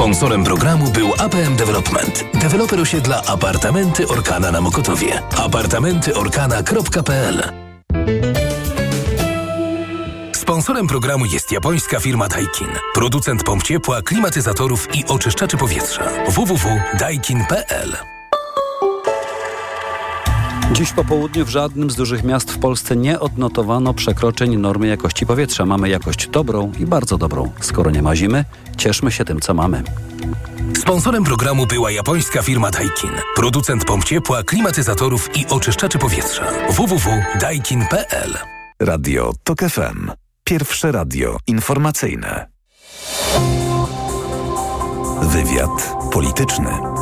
Sponsorem programu był APM Development. Deweloper osiedla apartamenty Orkana na Mokotowie. apartamentyorkana.pl Sponsorem programu jest japońska firma Daikin. Producent pomp ciepła, klimatyzatorów i oczyszczaczy powietrza. www.daikin.pl Dziś po południu w żadnym z dużych miast w Polsce nie odnotowano przekroczeń normy jakości powietrza. Mamy jakość dobrą i bardzo dobrą. Skoro nie ma zimy, cieszmy się tym, co mamy. Sponsorem programu była japońska firma Daikin. Producent pomp ciepła, klimatyzatorów i oczyszczaczy powietrza. www.daikin.pl Radio TOK FM. Pierwsze radio informacyjne. Wywiad polityczny.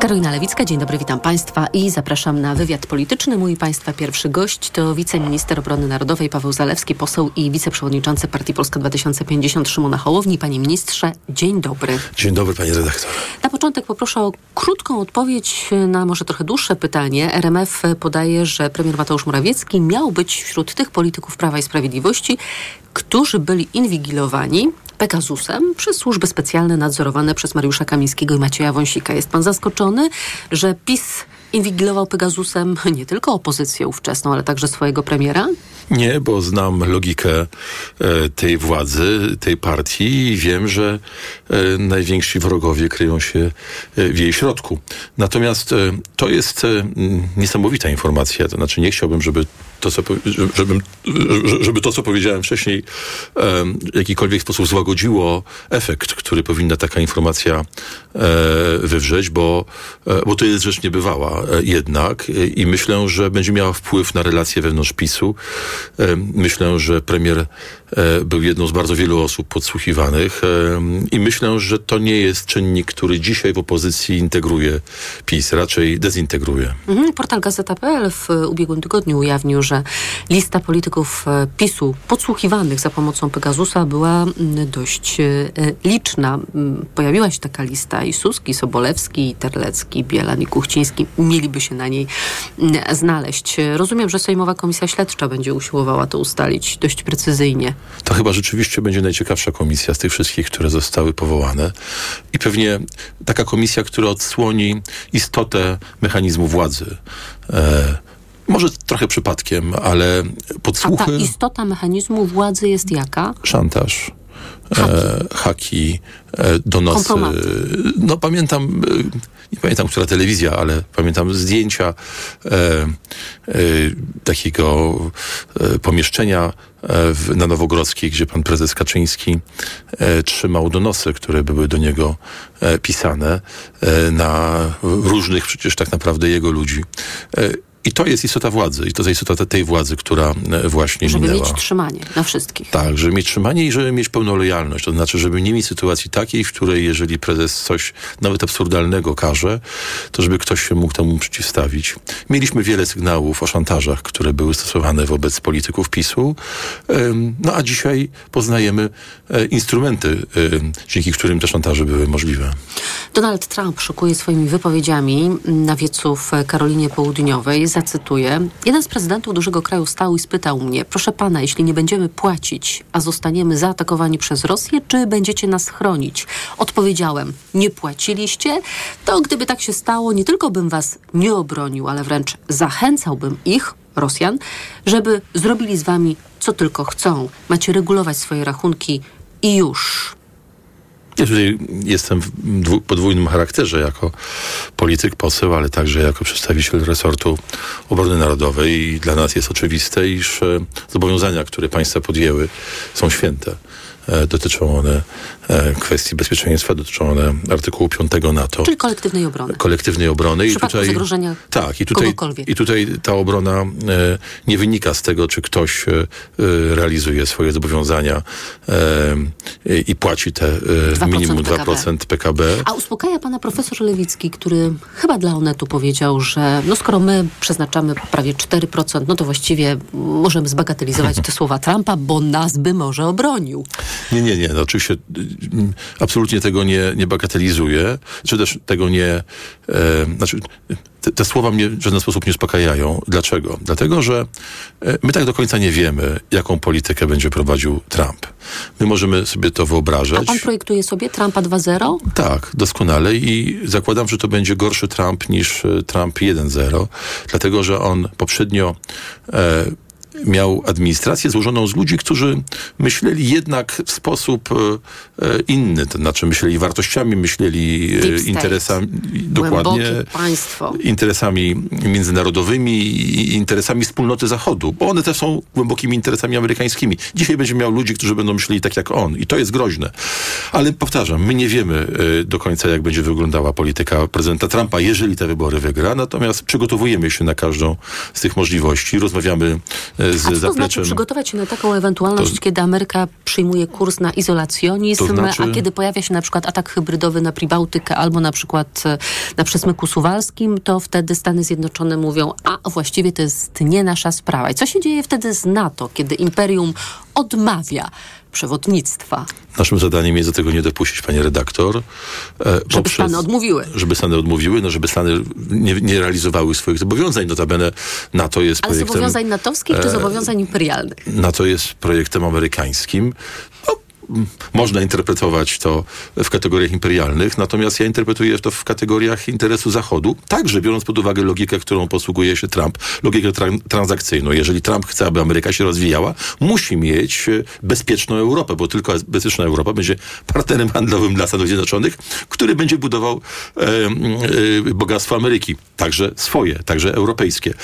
Karolina Lewicka, dzień dobry, witam Państwa i zapraszam na wywiad polityczny. Mój Państwa pierwszy gość to wiceminister obrony narodowej Paweł Zalewski, poseł i wiceprzewodniczący Partii Polska 2050 Szymona Hołowni. Panie ministrze, dzień dobry. Dzień dobry, panie redaktor. Na początek poproszę o krótką odpowiedź na może trochę dłuższe pytanie. RMF podaje, że premier Mateusz Morawiecki miał być wśród tych polityków Prawa i Sprawiedliwości, którzy byli inwigilowani Pegasusem przez służby specjalne nadzorowane przez Mariusza Kamińskiego i Macieja Wąsika. Jest pan zaskoczony, że PiS inwigilował Pegasusem nie tylko opozycję ówczesną, ale także swojego premiera? Nie, bo znam logikę e, tej władzy, tej partii i wiem, że e, najwięksi wrogowie kryją się e, w jej środku. Natomiast e, to jest e, niesamowita informacja. To znaczy nie chciałbym, żeby to, co, żeby, żeby to, co powiedziałem wcześniej, w jakikolwiek sposób złagodziło efekt, który powinna taka informacja wywrzeć, bo, bo to jest rzecz niebywała jednak i myślę, że będzie miała wpływ na relacje wewnątrz PiSu. Myślę, że premier był jedną z bardzo wielu osób podsłuchiwanych i myślę, że to nie jest czynnik, który dzisiaj w opozycji integruje PiS, raczej dezintegruje. Mhm. Portal Gazeta.pl w ubiegłym tygodniu ujawnił, że lista polityków PiSu podsłuchiwanych za pomocą Pegasusa była dość liczna. Pojawiła się taka lista i Suski, Sobolewski, Terlecki, Bielan i Kuchciński mieliby się na niej znaleźć. Rozumiem, że Sejmowa Komisja Śledcza będzie usiłowała to ustalić dość precyzyjnie. To chyba rzeczywiście będzie najciekawsza komisja z tych wszystkich, które zostały powołane. I pewnie taka komisja, która odsłoni istotę mechanizmu władzy. E, może trochę przypadkiem, ale podsłuchy... A ta istota mechanizmu władzy jest jaka? Szantaż. Haki, e, haki e, donosy. Kompromaty. No pamiętam, nie pamiętam, która telewizja, ale pamiętam zdjęcia e, e, takiego e, pomieszczenia w, na Nowogrodzkiej, gdzie pan prezes Kaczyński trzymał donosy, które były do niego pisane na różnych przecież tak naprawdę jego ludzi. I to jest istota władzy. I to jest istota tej władzy, która właśnie żeby minęła. mieć trzymanie na wszystkich. Tak, żeby mieć trzymanie i żeby mieć pełną lojalność. To znaczy, żeby nie mieć sytuacji takiej, w której jeżeli prezes coś nawet absurdalnego każe, to żeby ktoś się mógł temu przeciwstawić. Mieliśmy wiele sygnałów o szantażach, które były stosowane wobec polityków PiSu. No a dzisiaj poznajemy instrumenty, dzięki którym te szantaże były możliwe. Donald Trump szokuje swoimi wypowiedziami na wiecu w Karolinie Południowej zacytuję. Jeden z prezydentów dużego kraju stał i spytał mnie, proszę pana, jeśli nie będziemy płacić, a zostaniemy zaatakowani przez Rosję, czy będziecie nas chronić? Odpowiedziałem, nie płaciliście? To gdyby tak się stało, nie tylko bym was nie obronił, ale wręcz zachęcałbym ich, Rosjan, żeby zrobili z wami co tylko chcą. Macie regulować swoje rachunki i już. Ja tutaj jestem w podwójnym charakterze jako polityk, poseł, ale także jako przedstawiciel resortu obrony narodowej i dla nas jest oczywiste, iż zobowiązania, które państwa podjęły są święte. Dotyczą one kwestii bezpieczeństwa, dotyczą one artykułu 5 NATO. Czyli kolektywnej obrony. Kolektywnej obrony. W I tutaj, zagrożenia tak, i tutaj, kogokolwiek. I tutaj ta obrona e, nie wynika z tego, czy ktoś e, realizuje swoje zobowiązania e, i płaci te 2% minimum 2% PKB. PKB. A uspokaja pana profesor Lewicki, który chyba dla Onetu powiedział, że no skoro my przeznaczamy prawie 4%, no to właściwie możemy zbagatelizować te słowa Trumpa, bo nas by może obronił. Nie, nie, nie. No, oczywiście absolutnie tego nie, nie bagatelizuję, czy też tego nie... E, znaczy, te, te słowa mnie w żaden sposób nie uspokajają. Dlaczego? Dlatego, że e, my tak do końca nie wiemy, jaką politykę będzie prowadził Trump. My możemy sobie to wyobrażać. A pan projektuje sobie Trumpa 2.0? Tak, doskonale i zakładam, że to będzie gorszy Trump niż e, Trump 1.0, dlatego że on poprzednio e, miał administrację złożoną z ludzi, którzy myśleli jednak w sposób e, inny, to znaczy myśleli wartościami, myśleli e, interesami, dokładnie, interesami międzynarodowymi i interesami wspólnoty Zachodu, bo one też są głębokimi interesami amerykańskimi. Dzisiaj będzie miał ludzi, którzy będą myśleli tak jak on i to jest groźne. Ale powtarzam, my nie wiemy e, do końca, jak będzie wyglądała polityka prezydenta Trumpa, jeżeli te wybory wygra, natomiast przygotowujemy się na każdą z tych możliwości, rozmawiamy z A co zapleczem. to znaczy przygotować się na taką ewentualność, to, kiedy Ameryka przyjmuje kurs na izolacjonizm, to znaczy... a kiedy pojawia się na przykład atak hybrydowy na Pribałtykę albo na przykład e, na Przesmyku Suwalskim, to wtedy Stany Zjednoczone mówią, a właściwie to jest nie nasza sprawa. I co się dzieje wtedy z NATO, kiedy imperium odmawia przewodnictwa. Naszym zadaniem jest do tego nie dopuścić, panie redaktor. E, żeby poprzez, Stany odmówiły. Żeby Stany odmówiły, no żeby Stany nie, nie realizowały swoich zobowiązań. Notabene NATO jest Ale projektem... zobowiązań natowskich e, czy zobowiązań imperialnych? NATO jest projektem amerykańskim. Można interpretować to w kategoriach imperialnych, natomiast ja interpretuję to w kategoriach interesu Zachodu, także biorąc pod uwagę logikę, którą posługuje się Trump, logikę tra transakcyjną. Jeżeli Trump chce, aby Ameryka się rozwijała, musi mieć e, bezpieczną Europę, bo tylko bezpieczna Europa będzie partnerem handlowym dla Stanów Zjednoczonych, który będzie budował e, e, bogactwo Ameryki, także swoje, także europejskie.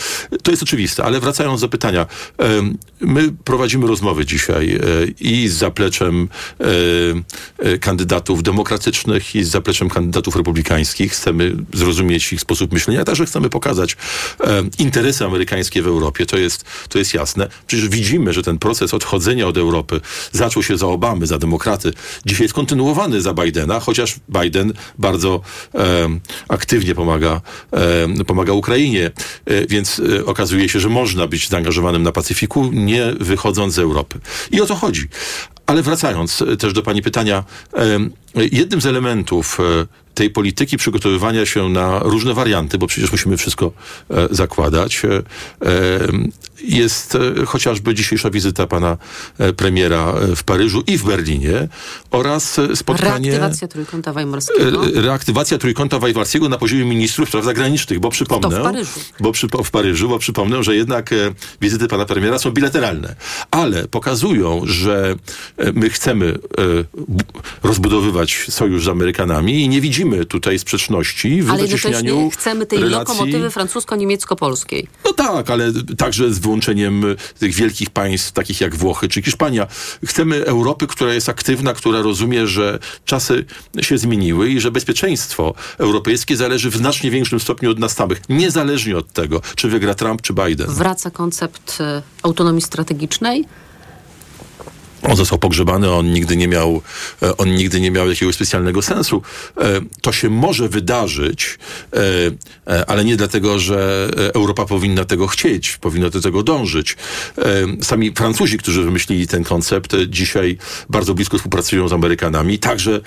To jest oczywiste, ale wracając do pytania, e, my prowadzimy rozmowy dzisiaj e, i z zapleczem kandydatów demokratycznych i z zapleczem kandydatów republikańskich. Chcemy zrozumieć ich sposób myślenia, a także chcemy pokazać e, interesy amerykańskie w Europie. To jest, to jest jasne. Przecież widzimy, że ten proces odchodzenia od Europy zaczął się za Obamy, za demokraty. Dzisiaj jest kontynuowany za Bidena, chociaż Biden bardzo aktywnie pomaga, pomaga Ukrainie. więc okazuje się, że można być zaangażowanym na Pacyfiku, nie wychodząc z Europy. I o to chodzi. Ale wracając e, też do Pani pytania, jednym z elementów e, tej polityki przygotowywania się na różne warianty, bo przecież musimy wszystko e, zakładać, jest chociażby dzisiejsza wizyta pana premiera w Paryżu i w Berlinie oraz spotkanie... Reaktywacja Trójkąta Weimarskiego. Reaktywacja Trójkąta Weimarskiego na poziomie ministrów spraw zagranicznych, bo przypomnę... To w Paryżu. Bo przy, w Paryżu, bo przypomnę, że jednak wizyty pana premiera są bilateralne, ale pokazują, że my chcemy e, rozbudowywać sojusz z Amerykanami i nie widzimy tutaj sprzeczności w ale zacieśnianiu chcemy tej relacji. lokomotywy francusko-niemiecko-polskiej. No tak, ale także z wyłączeniem tych wielkich państw, takich jak Włochy czy Hiszpania. Chcemy Europy, która jest aktywna, która rozumie, że czasy się zmieniły i że bezpieczeństwo europejskie zależy w znacznie większym stopniu od nas samych, niezależnie od tego, czy wygra Trump, czy Biden. Wraca koncept e, autonomii strategicznej? On został pogrzebany, on nigdy nie miał, e, on nigdy nie miał jakiegoś specjalnego sensu. E, to się może wydarzyć, e, ale nie dlatego, że Europa powinna tego chcieć, powinna do tego dążyć. Sami Francuzi, którzy wymyślili ten koncept, dzisiaj bardzo blisko współpracują z Amerykanami, także,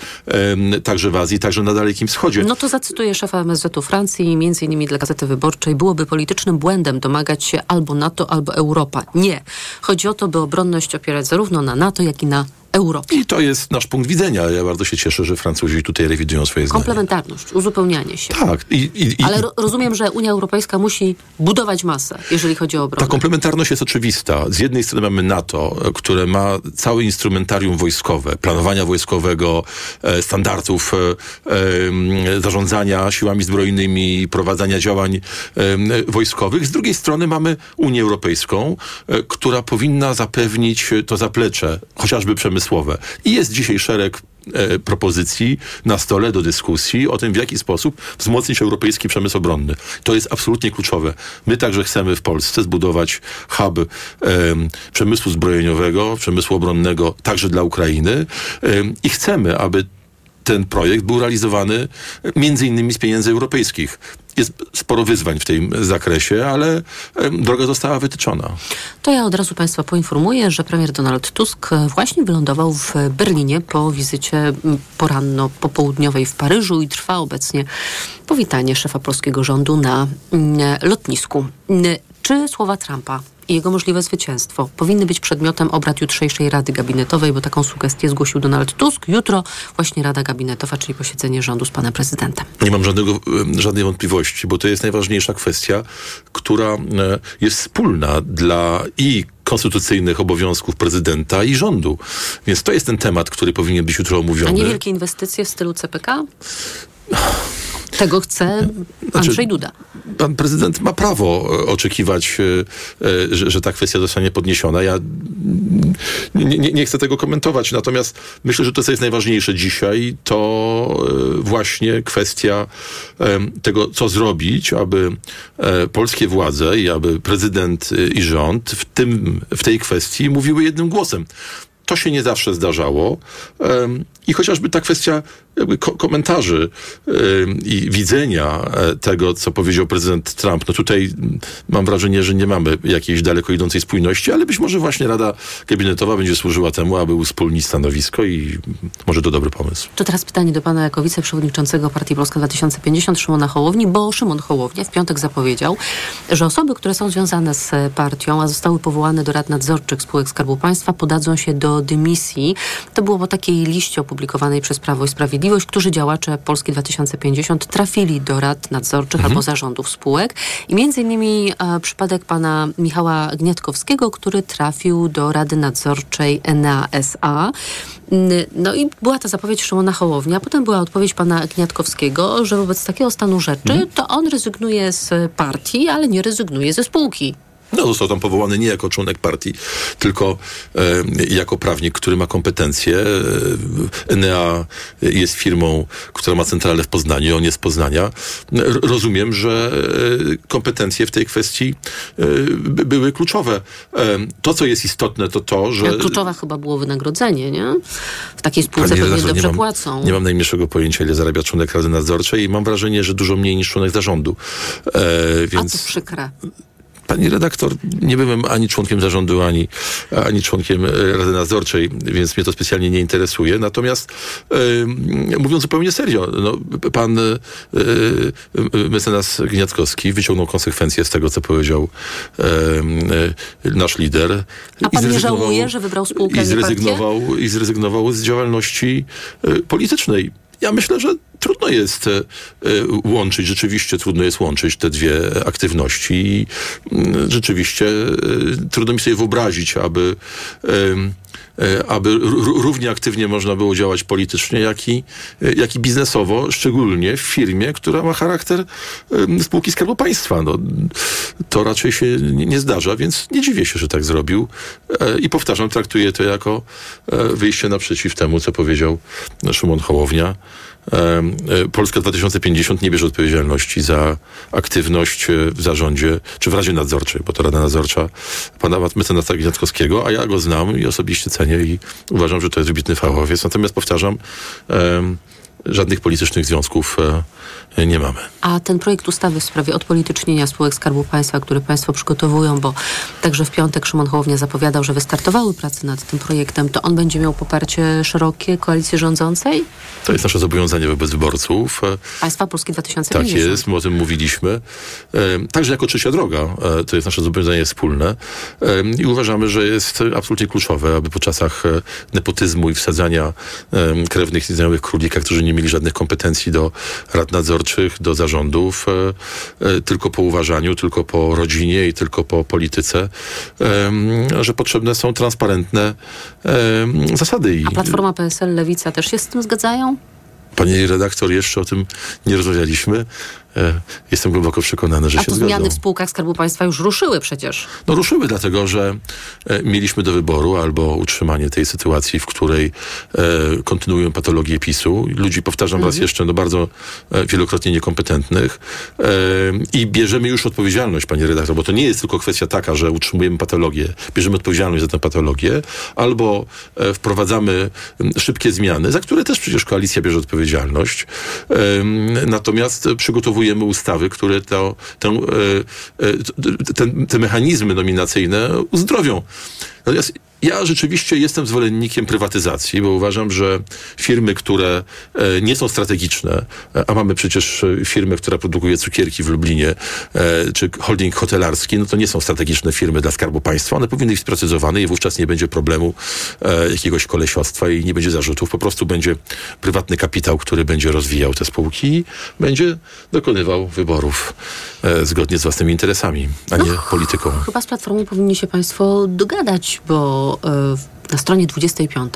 także w Azji, także na Dalekim Wschodzie. No to zacytuję szefa MSZ-u Francji, między innymi dla Gazety Wyborczej, byłoby politycznym błędem domagać się albo NATO, albo Europa. Nie. Chodzi o to, by obronność opierać zarówno na NATO, jak i na Europie. I to jest nasz punkt widzenia. Ja bardzo się cieszę, że Francuzi tutaj rewidują swoje zdanie. Komplementarność, uzupełnianie się. Tak. I, i, Ale ro rozumiem, że Unia Europejska musi budować masę, jeżeli chodzi o obronę. Ta komplementarność jest oczywista. Z jednej strony mamy NATO, które ma całe instrumentarium wojskowe, planowania wojskowego, e, standardów e, zarządzania siłami zbrojnymi, prowadzenia działań wojskowych. Z drugiej strony mamy Unię Europejską, e, która powinna zapewnić to zaplecze, chociażby przemysłowe przemysłowe. I jest dzisiaj szereg e, propozycji na stole do dyskusji o tym, w jaki sposób wzmocnić europejski przemysł obronny. To jest absolutnie kluczowe. My także chcemy w Polsce zbudować hub e, przemysłu zbrojeniowego, przemysłu obronnego także dla Ukrainy e, i chcemy, aby ten projekt był realizowany między innymi z pieniędzy europejskich. Jest sporo wyzwań w tym zakresie, ale droga została wytyczona. To ja od razu Państwa poinformuję, że premier Donald Tusk właśnie wylądował w Berlinie po wizycie poranno-popołudniowej w Paryżu i trwa obecnie powitanie szefa polskiego rządu na lotnisku. Czy słowa Trumpa i jego możliwe zwycięstwo powinny być przedmiotem obrad jutrzejszej Rady Gabinetowej, bo taką sugestię zgłosił Donald Tusk. Jutro właśnie Rada Gabinetowa, czyli posiedzenie rządu z panem prezydentem. Nie mam żadnego, żadnej wątpliwości, bo to jest najważniejsza kwestia, która e, jest wspólna dla i konstytucyjnych obowiązków prezydenta i rządu. Więc to jest ten temat, który powinien być jutro omówiony. A niewielkie inwestycje w stylu CPK? Tego chce znaczy, Andrzej Duda. Pan prezydent ma prawo e, oczekiwać, e, e, że, że ta kwestia zostanie podniesiona. Ja nie, nie, nie, chcę tego komentować, natomiast myślę, że to, co jest najważniejsze dzisiaj, to właśnie kwestia tego, co zrobić, aby polskie władze i aby prezydent i rząd w, tym, w tej kwestii mówiły jednym głosem. To się nie zawsze zdarzało. I chociażby ta kwestia komentarzy i widzenia e, tego, co powiedział prezydent Trump, no tutaj mam wrażenie, że nie mamy jakiejś daleko idącej spójności, ale być może właśnie Rada Gabinetowa będzie służyła temu, aby uspólnić stanowisko i może to dobry pomysł. To teraz pytanie do pana jako wiceprzewodniczącego Partii Polska 2050 Szymona Hołowni, bo Szymon Hołownia w piątek zapowiedział, że osoby, które są związane z partią, a zostały powołane do rad nadzorczych spółek Skarbu Państwa, podadzą się do dymisji. To było po takiej liście opublikowanej przez Prawo i Sprawiedliwość, którzy działacze Polski 2050 trafili do rad nadzorczych mhm. albo zarządów spółek. I między innymi e, przypadek pana Michała Gniatkowskiego, który trafił do Rady Nadzorczej NASA. No i była ta zapowiedź Szymona Hołownia, potem była odpowiedź pana Gniatkowskiego, że wobec takiego stanu rzeczy mhm. to on rezygnuje z partii, ale nie rezygnuje ze spółki. No, został tam powołany nie jako członek partii, tylko e, jako prawnik, który ma kompetencje. E, Enea jest firmą, która ma centralę w Poznaniu, on jest z Poznania. Rozumiem, że e, kompetencje w tej kwestii e, były kluczowe. To, co jest istotne, to to, że... Kluczowe chyba było wynagrodzenie, nie? W takiej spółce pewnie dobrze nie mam, płacą. Nie mam najmniejszego pojęcia, ile zarabia członek Rady Nadzorczej i mam wrażenie, że dużo mniej niż członek zarządu. E, więc... A to przykre pani redaktor, nie byłem ani członkiem zarządu, ani, ani członkiem e, Rady Nadzorczej, więc mnie to specjalnie nie interesuje. Natomiast e, mówiąc zupełnie serio, no, pan e, mecenas Gniatkowski wyciągnął konsekwencje z tego, co powiedział e nasz lider. A pan nie żałuje, że wybrał spółkę, i zrezygnował, I zrezygnował z działalności politycznej. Ja myślę, że trudno jest e, e, łączyć, rzeczywiście trudno jest łączyć te dwie aktywności i mm, rzeczywiście e, trudno mi sobie wyobrazić, aby aby równie aktywnie można było działać politycznie, jak i, jak i biznesowo, szczególnie w firmie, która ma charakter spółki Skarbu Państwa. No, to raczej się nie zdarza, więc nie dziwię się, że tak zrobił. I powtarzam, traktuję to jako wyjście naprzeciw temu, co powiedział Szymon Hołownia. E, Polska 2050 nie bierze odpowiedzialności za aktywność e, w zarządzie, czy w Radzie Nadzorczej, bo to Rada Nadzorcza pana mecenasa Gniatkowskiego, a ja go znam i osobiście cenię i uważam, że to jest wybitny fachowiec. Natomiast powtarzam, żadnych politycznych związków e, nie mamy. A ten projekt ustawy w sprawie odpolitycznienia spółek Skarbu Państwa, który Państwo przygotowują, bo także w piątek Szymon Hołownia zapowiadał, że wystartowały prace nad tym projektem, to on będzie miał poparcie szerokie koalicji rządzącej? To jest nasze zobowiązanie wobec wyborców. Państwa Polski 2050. Tak jest, my o tym mówiliśmy. E, także jako trzecia droga, e, to jest nasze zobowiązanie wspólne i uważamy, że jest absolutnie kluczowe, aby po czasach nepotyzmu i wsadzania krewnych i znajomych królika, którzy nie mieli żadnych kompetencji do rad do zarządów, e, e, tylko po uważaniu, tylko po rodzinie i tylko po polityce, że potrzebne są transparentne zasady. A Platforma PSL, Lewica też się z tym zgadzają? Pani redaktor, jeszcze o tym nie rozmawialiśmy. E, jestem głęboko przekonany, że A się to zmiany w spółkach Skarbu Państwa już ruszyły przecież. No ruszyły, dlatego że e, mieliśmy do wyboru albo utrzymanie tej sytuacji, w której e, kontynuują patologię PiSu. Ludzi, powtarzam mhm. raz jeszcze, no bardzo e, wielokrotnie niekompetentnych. E, I bierzemy już odpowiedzialność, panie redaktor, bo to nie jest tylko kwestia taka, że utrzymujemy patologię, bierzemy odpowiedzialność za tę patologię, albo wprowadzamy szybkie zmiany, za które też przecież koalicja bierze odpowiedzialność. natomiast przygotowujemy potrzebujemy ustawy, które to, e, e, ten, te mechanizmy nominacyjne uzdrowią. Natomiast ja rzeczywiście jestem zwolennikiem prywatyzacji, bo uważam, że firmy, które e, nie są strategiczne, e, a mamy przecież e, firmę, która produkuje cukierki w Lublinie, czy holding hotelarski, no to nie są strategiczne firmy dla Skarbu Państwa. One powinny być sprecyzowane i wówczas nie będzie problemu jakiegoś kolesiostwa i nie będzie zarzutów. Po prostu będzie prywatny kapitał, który będzie rozwijał te spółki i będzie dokonywał wyborów zgodnie z własnymi interesami, a nie no, polityką. Chyba z Platformą powinni się Państwo dogadać, bo E, na stronie 25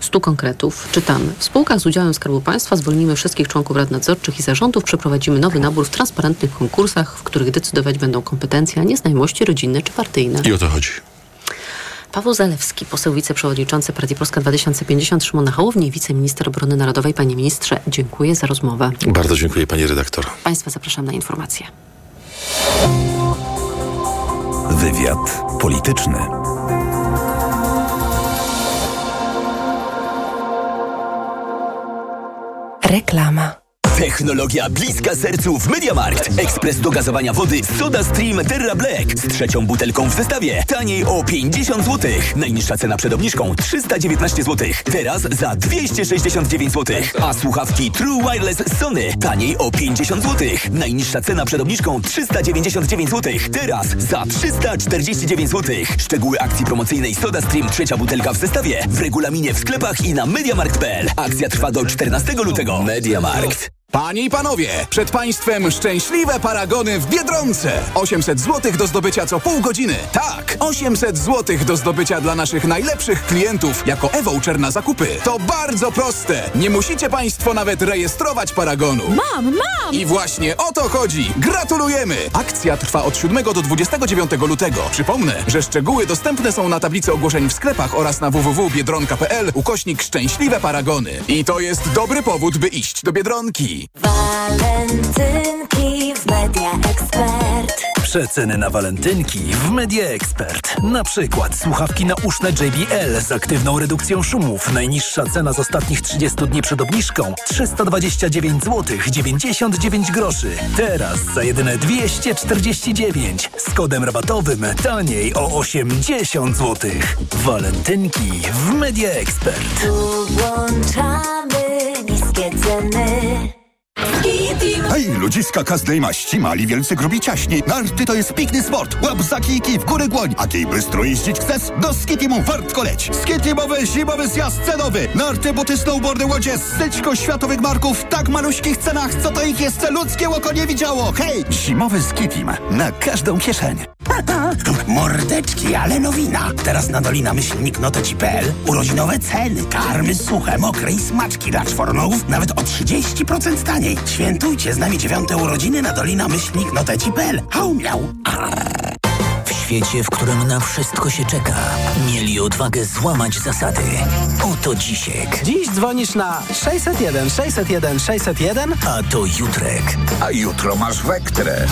100 konkretów czytamy. W spółkach z udziałem Skarbu Państwa zwolnimy wszystkich członków rad nadzorczych i zarządów, przeprowadzimy nowy nabór w transparentnych konkursach, w których decydować będą kompetencje, a nie znajomości rodzinne czy partyjne. I o to chodzi. Paweł Zalewski, poseł wiceprzewodniczący Partii Polska 2050, Szymon Hołowni, wiceminister obrony narodowej. Panie ministrze, dziękuję za rozmowę. Bardzo dziękuję, pani redaktor. Państwa zapraszam na informacje. Wywiad polityczny. Reklama. Technologia bliska sercu w MediaMarkt. Ekspres do gazowania wody Soda Stream Terra Black z trzecią butelką w zestawie. Taniej o 50 zł. Najniższa cena przed obniżką 319 zł. Teraz za 269 zł. A słuchawki True Wireless Sony taniej o 50 zł. Najniższa cena przed obniżką 399 zł. Teraz za 349 zł. Szczegóły akcji promocyjnej Soda Stream trzecia butelka w zestawie w regulaminie w sklepach i na MediaMarkt.pl. Akcja trwa do 14 lutego. MediaMarkt. Panie i panowie, przed państwem szczęśliwe paragony w Biedronce. 800 zł do zdobycia co pół godziny. Tak, 800 zł do zdobycia dla naszych najlepszych klientów jako e-voucher na zakupy. To bardzo proste. Nie musicie państwo nawet rejestrować paragonu. Mam, mam! I właśnie o to chodzi. Gratulujemy! Akcja trwa od 7 do 29 lutego. Przypomnę, że szczegóły dostępne są na tablicy ogłoszeń w sklepach oraz na www.biedronka.pl ukośnik szczęśliwe paragony. I to jest dobry powód, by iść do Biedronki. Walentynki w Media Expert. Przeceny na walentynki w Media Expert. Na przykład słuchawki nauszne JBL z aktywną redukcją szumów. Najniższa cena z ostatnich 30 dni przed obniżką 329 zł 99 groszy. Teraz za jedyne 249 z kodem rabatowym taniej o 80 zł. Walentynki w Media Expert. Tu włączamy niskie ceny. Hej, ludziska każdej maści, mali, wielcy, grubi, ciaśni. Narty to jest piękny sport. Łap za kijki, w górę głoń. A kiedy bystro jeździć chcesz? Do Skitimu wartko leć. Skitimowy zimowy zjazd cenowy. Narty, buty, snowboardy, łodzie, styczko światowych marków w tak maluśkich cenach, co to ich jeszcze ludzkie oko nie widziało. Hej, zimowy Skitim. Na każdą kieszeń. Mordeczki, ale nowina. Teraz na Dolina Myślnik Noteci.pl urodzinowe ceny, karmy suche, mokre i smaczki dla czwornogów nawet o 30% taniej. Świętujcie z nami dziewiąte urodziny na Dolina Myślnik Noteci.pl. Hał miał. W świecie, w którym na wszystko się czeka, mieli odwagę złamać zasady. Oto Dzisiek. Dziś dzwonisz na 601 601 601, a to Jutrek. A jutro masz Wektrę.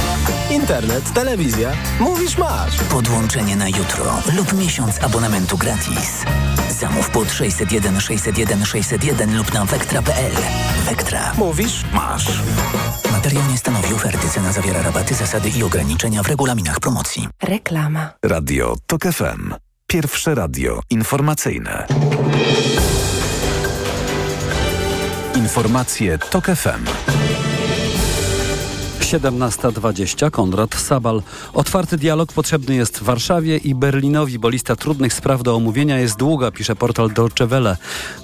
Internet, telewizja. Mówisz masz. Podłączenie na jutro lub miesiąc abonamentu gratis. Zamów pod 601 601 601 lub na wektra.pl. Wektra. Mówisz masz. Materiał nie stanowi oferty. Cena zawiera rabaty, zasady i ograniczenia w regulaminach promocji. Reklama. Radio TOK FM. Pierwsze radio informacyjne. Informacje TOK FM. 17.20 Konrad Sabal. Otwarty dialog potrzebny jest w Warszawie i Berlinowi, bo lista trudnych spraw do omówienia jest długa, pisze portal Deutsche Welle.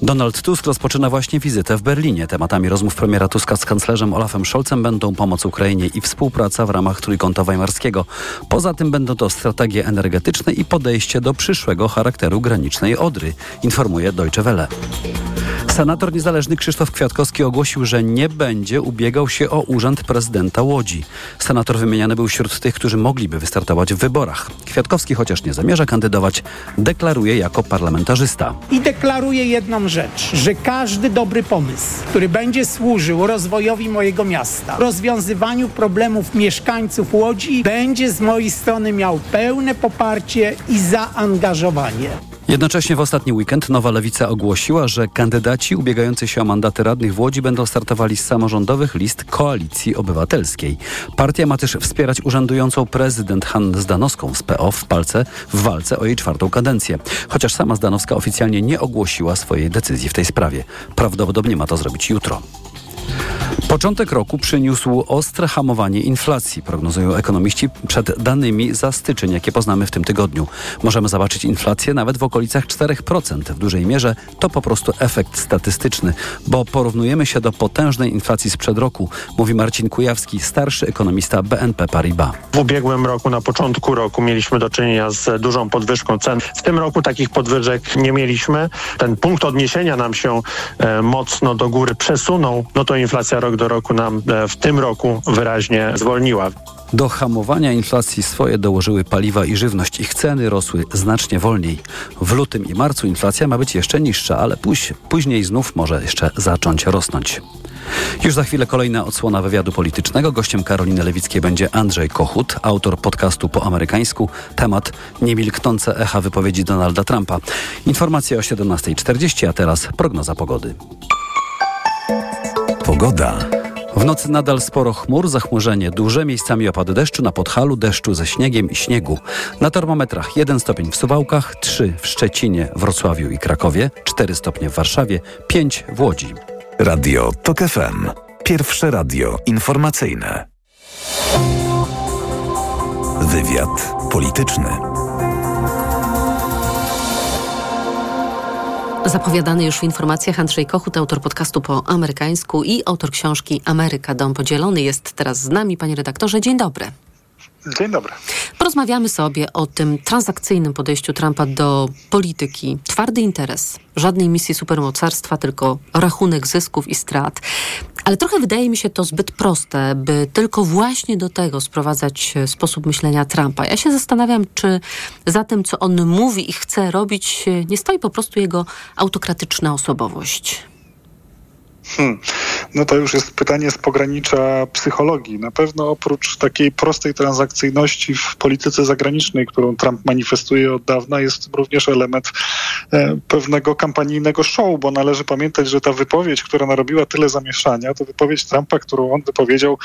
Donald Tusk rozpoczyna właśnie wizytę w Berlinie. Tematami rozmów premiera Tuska z kanclerzem Olafem Scholzem będą pomoc Ukrainie i współpraca w ramach Trójkąta Weimarskiego. Poza tym będą to strategie energetyczne i podejście do przyszłego charakteru granicznej Odry, informuje Deutsche Welle. Senator niezależny Krzysztof Kwiatkowski ogłosił, że nie będzie ubiegał się o urząd prezydenta Łodzi. Senator wymieniany był wśród tych, którzy mogliby wystartować w wyborach. Kwiatkowski, chociaż nie zamierza kandydować, deklaruje jako parlamentarzysta. I deklaruje jedną rzecz, że każdy dobry pomysł, który będzie służył rozwojowi mojego miasta, rozwiązywaniu problemów mieszkańców Łodzi, będzie z mojej strony miał pełne poparcie i zaangażowanie. Jednocześnie w ostatni weekend Nowa Lewica ogłosiła, że kandydaci ubiegający się o mandaty radnych w Łodzi będą startowali z samorządowych list Koalicji Obywatelskiej. Partia ma też wspierać urzędującą prezydent Hannę Zdanowską z PO w, palce, w walce o jej czwartą kadencję. Chociaż sama Zdanowska oficjalnie nie ogłosiła swojej decyzji w tej sprawie. Prawdopodobnie ma to zrobić jutro. Początek roku przyniósł ostre hamowanie inflacji, prognozują ekonomiści przed danymi za styczeń, jakie poznamy w tym tygodniu. Możemy zobaczyć inflację nawet w okolicach 4%. W dużej mierze to po prostu efekt statystyczny, bo porównujemy się do potężnej inflacji sprzed roku, mówi Marcin Kujawski, starszy ekonomista BNP Paribas. W ubiegłym roku, na początku roku mieliśmy do czynienia z dużą podwyżką cen. W tym roku takich podwyżek nie mieliśmy. Ten punkt odniesienia nam się e, mocno do góry przesunął, no to inflacja rok do roku nam e, w tym roku wyraźnie zwolniła. Do hamowania inflacji swoje dołożyły paliwa i żywność. Ich ceny rosły znacznie wolniej. W lutym i marcu inflacja ma być jeszcze niższa, ale póź, później znów może jeszcze zacząć rosnąć. Już za chwilę kolejna odsłona wywiadu politycznego. Gościem Karoliny Lewickiej będzie Andrzej Kochut, autor podcastu po amerykańsku. Temat niemilknące echa wypowiedzi Donalda Trumpa. Informacje o 17.40, a teraz prognoza pogody. Pogoda. W nocy nadal sporo chmur, zachmurzenie duże, miejscami opady deszczu, na Podhalu deszczu ze śniegiem i śniegu. Na termometrach 1 stopień w Suwałkach, 3 w Szczecinie, Wrocławiu i Krakowie, 4 stopnie w Warszawie, 5 w Łodzi. Radio TOK FM. Pierwsze radio informacyjne. Wywiad polityczny. Zapowiadany już w informacjach Andrzej Kochut, autor podcastu po amerykańsku i autor książki Ameryka Dom Podzielony jest teraz z nami. Panie redaktorze, dzień dobry. Dzień dobry. Porozmawiamy sobie o tym transakcyjnym podejściu Trumpa do polityki. Twardy interes, żadnej misji supermocarstwa, tylko rachunek zysków i strat. Ale trochę wydaje mi się to zbyt proste, by tylko właśnie do tego sprowadzać sposób myślenia Trumpa. Ja się zastanawiam, czy za tym, co on mówi i chce robić, nie stoi po prostu jego autokratyczna osobowość. Hmm. No to już jest pytanie z pogranicza psychologii. Na pewno oprócz takiej prostej transakcyjności w polityce zagranicznej, którą Trump manifestuje od dawna, jest również element e, pewnego kampanijnego show, bo należy pamiętać, że ta wypowiedź, która narobiła tyle zamieszania, to wypowiedź Trumpa, którą on wypowiedział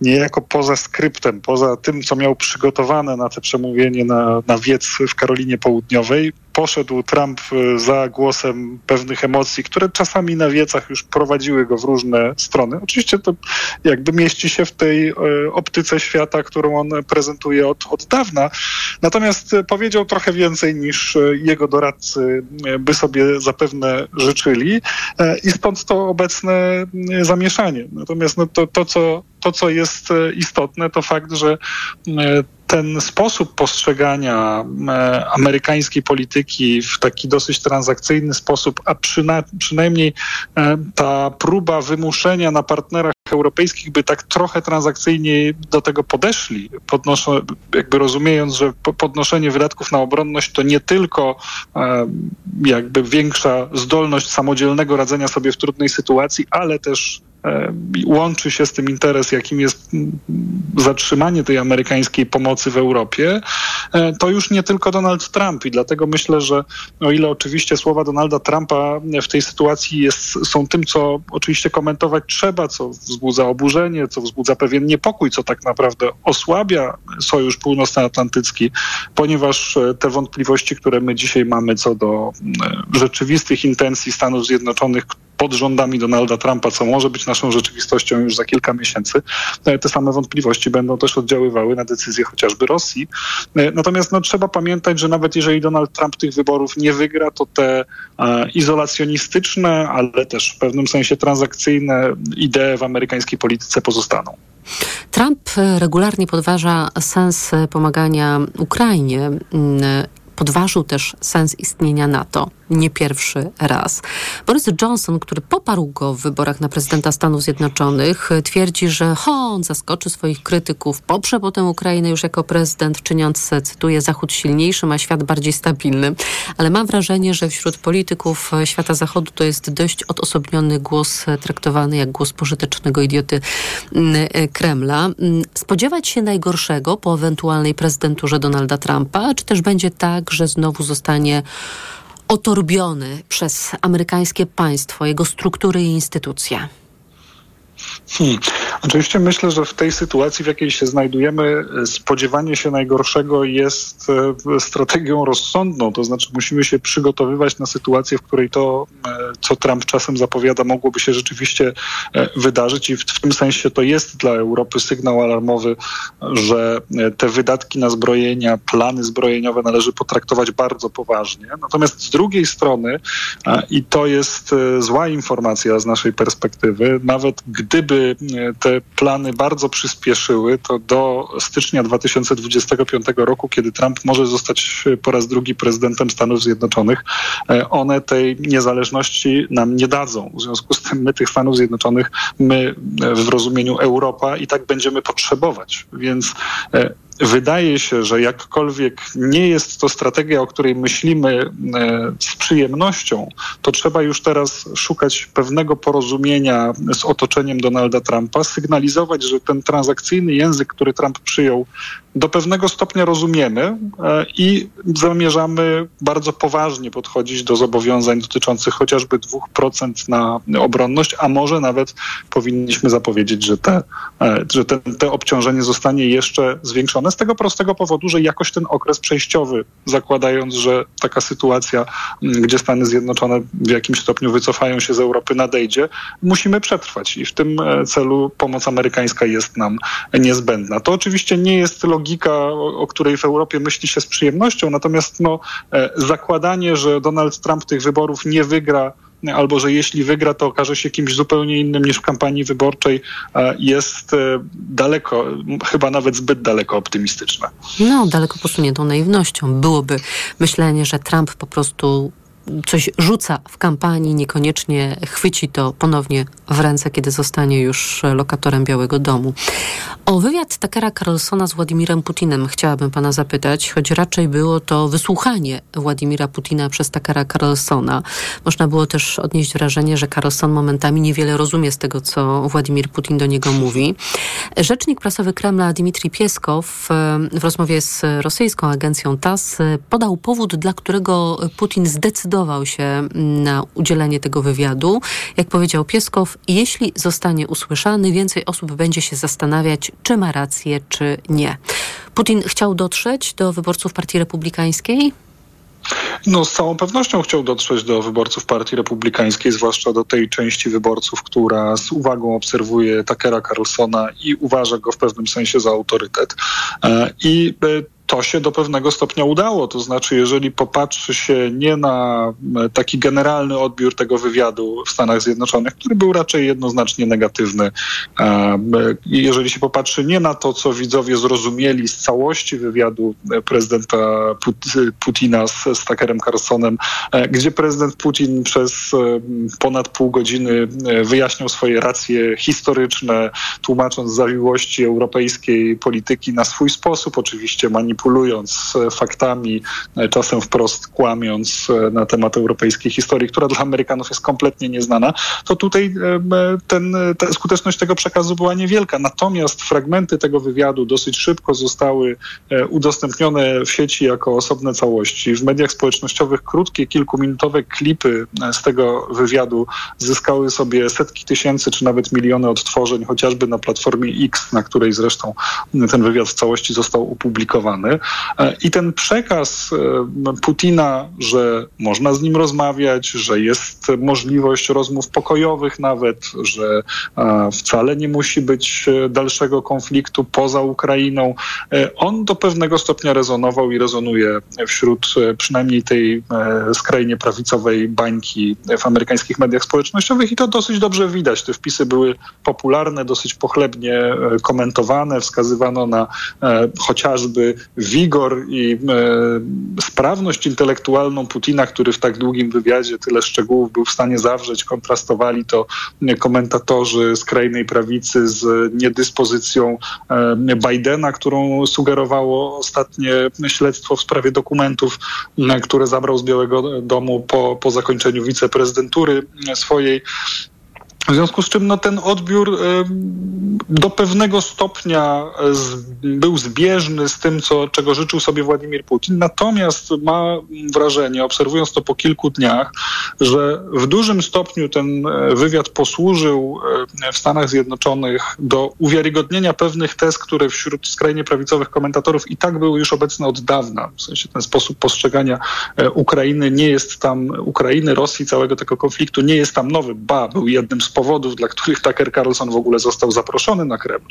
niejako poza skryptem, poza tym, co miał przygotowane na te przemówienie na, na wiec w Karolinie Południowej, poszedł Trump e, za głosem pewnych emocji, które czasami na wiecach już prowadziły go w różne strony. Oczywiście to jakby mieści się w tej e, optyce świata, którą on prezentuje od, od dawna. Natomiast powiedział trochę więcej niż e, jego doradcy by sobie zapewne życzyli i stąd to obecne zamieszanie. Natomiast no to, to, co, to, co jest istotne, to fakt, że ten sposób postrzegania e, amerykańskiej polityki w taki dosyć transakcyjny sposób, a przyna, przynajmniej e, ta próba wymuszenia na partnerach europejskich by tak trochę transakcyjnie do tego podeszli, podnoszą, jakby rozumiejąc, że podnoszenie wydatków na obronność to nie tylko jakby większa zdolność samodzielnego radzenia sobie w trudnej sytuacji, ale też łączy się z tym interes, jakim jest zatrzymanie tej amerykańskiej pomocy w Europie, e, to już nie tylko Donald Trump. I dlatego myślę, że o ile oczywiście słowa Donalda Trumpa w tej sytuacji jest, są tym, co oczywiście komentować trzeba, co wzbudza oburzenie, co wzbudza pewien niepokój, co tak naprawdę osłabia Sojusz Północnoatlantycki, ponieważ e, te wątpliwości, które my dzisiaj mamy co do rzeczywistych intencji Stanów Zjednoczonych, pod rządami Donalda Trumpa, co może być naszą rzeczywistością już za kilka miesięcy, e, te same wątpliwości będą też oddziaływały na decyzje chociażby Rosji. E, natomiast no, trzeba pamiętać, że nawet jeżeli Donald Trump tych wyborów nie wygra, to te e, izolacjonistyczne, ale też w pewnym sensie transakcyjne idee w amerykańskiej polityce pozostaną. Trump regularnie podważa sens pomagania Ukrainie podważył też sens istnienia NATO nie pierwszy raz. Boris Johnson, który poparł go w wyborach na prezydenta Stanów Zjednoczonych, twierdzi, że ho, on zaskoczy swoich krytyków, poprze potem Ukrainę już jako prezydent, czyniąc, cytuję, Zachód silniejszym, a świat bardziej stabilnym. Ale mam wrażenie, że wśród polityków świata Zachodu to jest dość odosobniony głos, traktowany jak głos pożytecznego idioty mm, Kremla. Spodziewać się najgorszego po ewentualnej prezydenturze Donalda Trumpa, czy też będzie tak, że znowu zostanie otorbiony przez amerykańskie państwo, jego struktury i instytucje? Hmm. Oczywiście myślę, że w tej sytuacji, w jakiej się znajdujemy, spodziewanie się najgorszego jest e, strategią rozsądną. To znaczy, musimy się przygotowywać na sytuację, w której to, e, co Trump czasem zapowiada, mogłoby się rzeczywiście e, wydarzyć, i w, w tym sensie to jest dla Europy sygnał alarmowy, że te wydatki na zbrojenia, plany zbrojeniowe należy potraktować bardzo poważnie. Natomiast z drugiej strony, i to jest zła informacja z naszej perspektywy, nawet gdyby te plany bardzo przyspieszyły, to do stycznia 2025 roku, kiedy Trump może zostać po raz drugi prezydentem Stanów Zjednoczonych, e, one tej niezależności nam nie dadzą. W związku z tym my tych Stanów Zjednoczonych, my w rozumieniu Europa i tak będziemy potrzebować. Więc e, wydaje się, że jakkolwiek nie jest to strategia, o której myślimy e, z przyjemnością, to trzeba już teraz szukać pewnego porozumienia z otoczeniem Donalda Trumpa, sygnalizować, że ten transakcyjny język, który Trump przyjął, do pewnego stopnia rozumiemy e, i zamierzamy bardzo poważnie podchodzić do zobowiązań dotyczących chociażby 2% na obronność, a może nawet powinniśmy zapowiedzieć, że, te, e, że te, te obciążenie zostanie jeszcze zwiększone z tego prostego powodu, że jakoś ten okres przejściowy, zakładając, że taka sytuacja, gdzie Stany Zjednoczone w jakimś stopniu wycofają się z Europy, nadejdzie, musimy przetrwać i w tym e, celu pomoc amerykańska jest nam niezbędna. To oczywiście nie jest logika, o, o której w Europie myśli się z przyjemnością, natomiast no, e, zakładanie, że Donald Trump tych wyborów nie wygra, albo że jeśli wygra, to okaże się kimś zupełnie innym niż w kampanii wyborczej, jest e, daleko, chyba nawet zbyt daleko optymistyczne. No, daleko posuniętą naiwnością byłoby myślenie, że Trump po prostu coś rzuca w kampanii, niekoniecznie chwyci to ponownie w ręce, kiedy zostanie już lokatorem Białego Domu. O wywiad Takera Carlsona z Władimirem Putinem chciałabym pana zapytać, choć raczej było to wysłuchanie Władimira Putina przez Takera Carlsona. Można było też odnieść wrażenie, że Carlson momentami niewiele rozumie z tego, co Władimir Putin do niego mówi. Rzecznik prasowy Kremla Dmitrij Pieskow w rozmowie z rosyjską agencją TASS podał powód, dla którego Putin zdecydował zdecydował się na udzielenie tego wywiadu. Jak powiedział Pieskow, jeśli zostanie usłyszany, więcej osób będzie się zastanawiać, czy ma rację, czy nie. Putin chciał dotrzeć do wyborców Partii Republikańskiej? No, z całą pewnością chciał dotrzeć do wyborców Partii Republikańskiej, zwłaszcza do tej części wyborców, która z uwagą obserwuje Takera Carlsona i uważa go w pewnym sensie za autorytet. E, I e, to się do pewnego stopnia udało. To znaczy, jeżeli popatrzy się nie na e, taki generalny odbiór tego wywiadu w Stanach Zjednoczonych, który był raczej jednoznacznie negatywny, e, jeżeli się popatrzy nie na to, co widzowie zrozumieli z całości wywiadu e, prezydenta Putina z, z Tuckerem Carlsonem, gdzie prezydent Putin przez ponad pół godziny wyjaśniał swoje racje historyczne, tłumacząc zawiłości europejskiej polityki na swój sposób, oczywiście manipulując manipulując e, faktami, e, czasem wprost kłamiąc e, na temat europejskiej historii, która dla Amerykanów jest kompletnie nieznana, to tutaj ten, ta skuteczność tego przekazu była niewielka. Natomiast fragmenty tego wywiadu dosyć szybko zostały udostępnione w sieci jako osobne całości. W mediach społecznościowych krótkie, kilkuminutowe klipy z tego wywiadu zyskały sobie setki tysięcy czy nawet miliony odtworzeń, chociażby na platformie X, na której zresztą ten wywiad w całości został opublikowany. E, I ten przekaz e, Putina, że można z nim rozmawiać, że jest możliwość rozmów pokojowych nawet, że e, wcale nie musi być dalszego konfliktu poza Ukrainą, on do pewnego stopnia rezonował i rezonuje wśród przynajmniej tej skrajnie prawicowej bańki w amerykańskich mediach społecznościowych i to dosyć dobrze widać. Te wpisy były popularne, dosyć pochlebnie komentowane, wskazywano na chociażby wigor i e, sprawność intelektualną Putina, który w tak długim wywiadzie tyle szczegółów był w stanie zawrzeć, kontrastowali to komentatorzy skrajnej prawicy z niedyspozycją e, Bidena, którą sugerowało ostatnie śledztwo w sprawie dokumentów, e, które zabrał z Białego Domu po, po zakończeniu wiceprezydentury swojej. W związku z czym no, ten odbiór do pewnego stopnia z, był zbieżny z tym, co, czego życzył sobie Władimir Putin. Natomiast ma wrażenie, obserwując to po kilku dniach, że w dużym stopniu ten e, wywiad posłużył e, w Stanach Zjednoczonych do uwiarygodnienia pewnych tez, które wśród skrajnie prawicowych komentatorów i tak były już obecne od dawna. W sensie ten sposób postrzegania e, Ukrainy nie jest tam, Ukrainy, Rosji, całego tego konfliktu nie jest tam nowy. Ba, był jednym z powodów, dla których Tucker Carlson w ogóle został zaproszony na Kreml.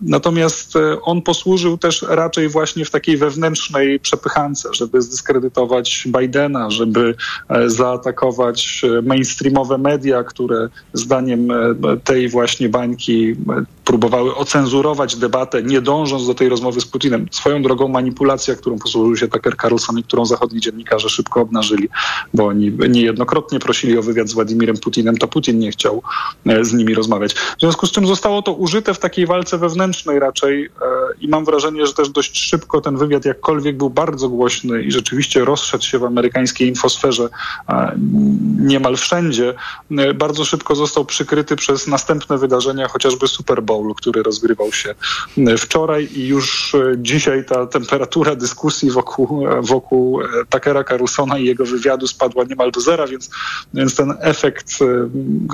Natomiast on posłużył też raczej właśnie w takiej wewnętrznej przepychance, żeby zdyskredytować Bidena, żeby zaatakować mainstreamowe media, które zdaniem tej właśnie bańki próbowały ocenzurować debatę, nie dążąc do tej rozmowy z Putinem. Swoją drogą manipulacja, którą posłużył się Tucker Carlson i którą zachodni dziennikarze szybko obnażyli, bo oni niejednokrotnie prosili o wywiad z Władimirem Putinem, to Putin nie chciał e, z nimi rozmawiać. W związku z czym zostało to użyte w takiej walce wewnętrznej raczej e, i mam wrażenie, że też dość szybko ten wywiad jakkolwiek był bardzo głośny i rzeczywiście rozszedł się w amerykańskiej infosferze niemal wszędzie, e, bardzo szybko został przykryty przez następne wydarzenia, chociażby Super Bowl Bowl, który rozgrywał się e, wczoraj i już e, dzisiaj ta temperatura dyskusji wokół, e, wokół Takera Carlsona i jego wywiadu spadła niemal do zera, więc, więc ten efekt,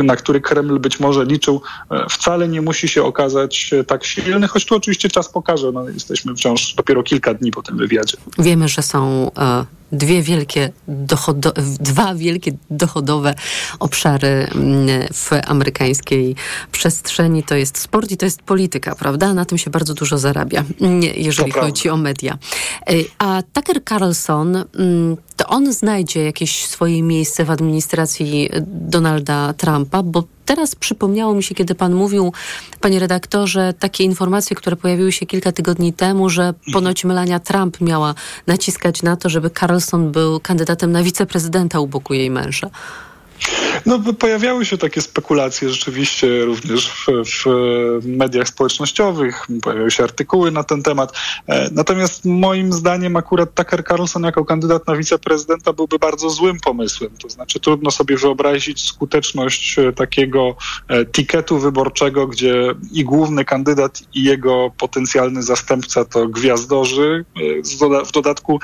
na który Kreml być może liczył, wcale nie musi się okazać tak silny, choć tu oczywiście czas pokaże. No, jesteśmy wciąż dopiero kilka dni po tym wywiadzie. Wiemy, że są dwie wielkie dochodo, dwa wielkie dochodowe obszary mm, w amerykańskiej przestrzeni. To jest sport i to jest polityka, prawda? Na tym się bardzo dużo zarabia, mm, jeżeli to chodzi prawda. o media. Y, a Tucker Carlson, mm, to on znajdzie jakieś swoje miejsce w administracji Donalda Trumpa, bo teraz przypomniało mi się, kiedy pan mówił, panie redaktorze, takie informacje, które pojawiły się kilka tygodni temu, że ponoć Melania Trump miała naciskać na to, żeby Carlson był kandydatem na wiceprezydenta u boku jej męża. No, pojawiały się takie spekulacje rzeczywiście również w, w, mediach społecznościowych, pojawiały się artykuły na ten temat. E, natomiast moim zdaniem akurat Tucker Carlson jako kandydat na wiceprezydenta byłby bardzo złym pomysłem. To znaczy trudno sobie wyobrazić skuteczność e, takiego e, tiketu wyborczego, gdzie i główny kandydat i jego potencjalny zastępca to gwiazdorzy. W dodatku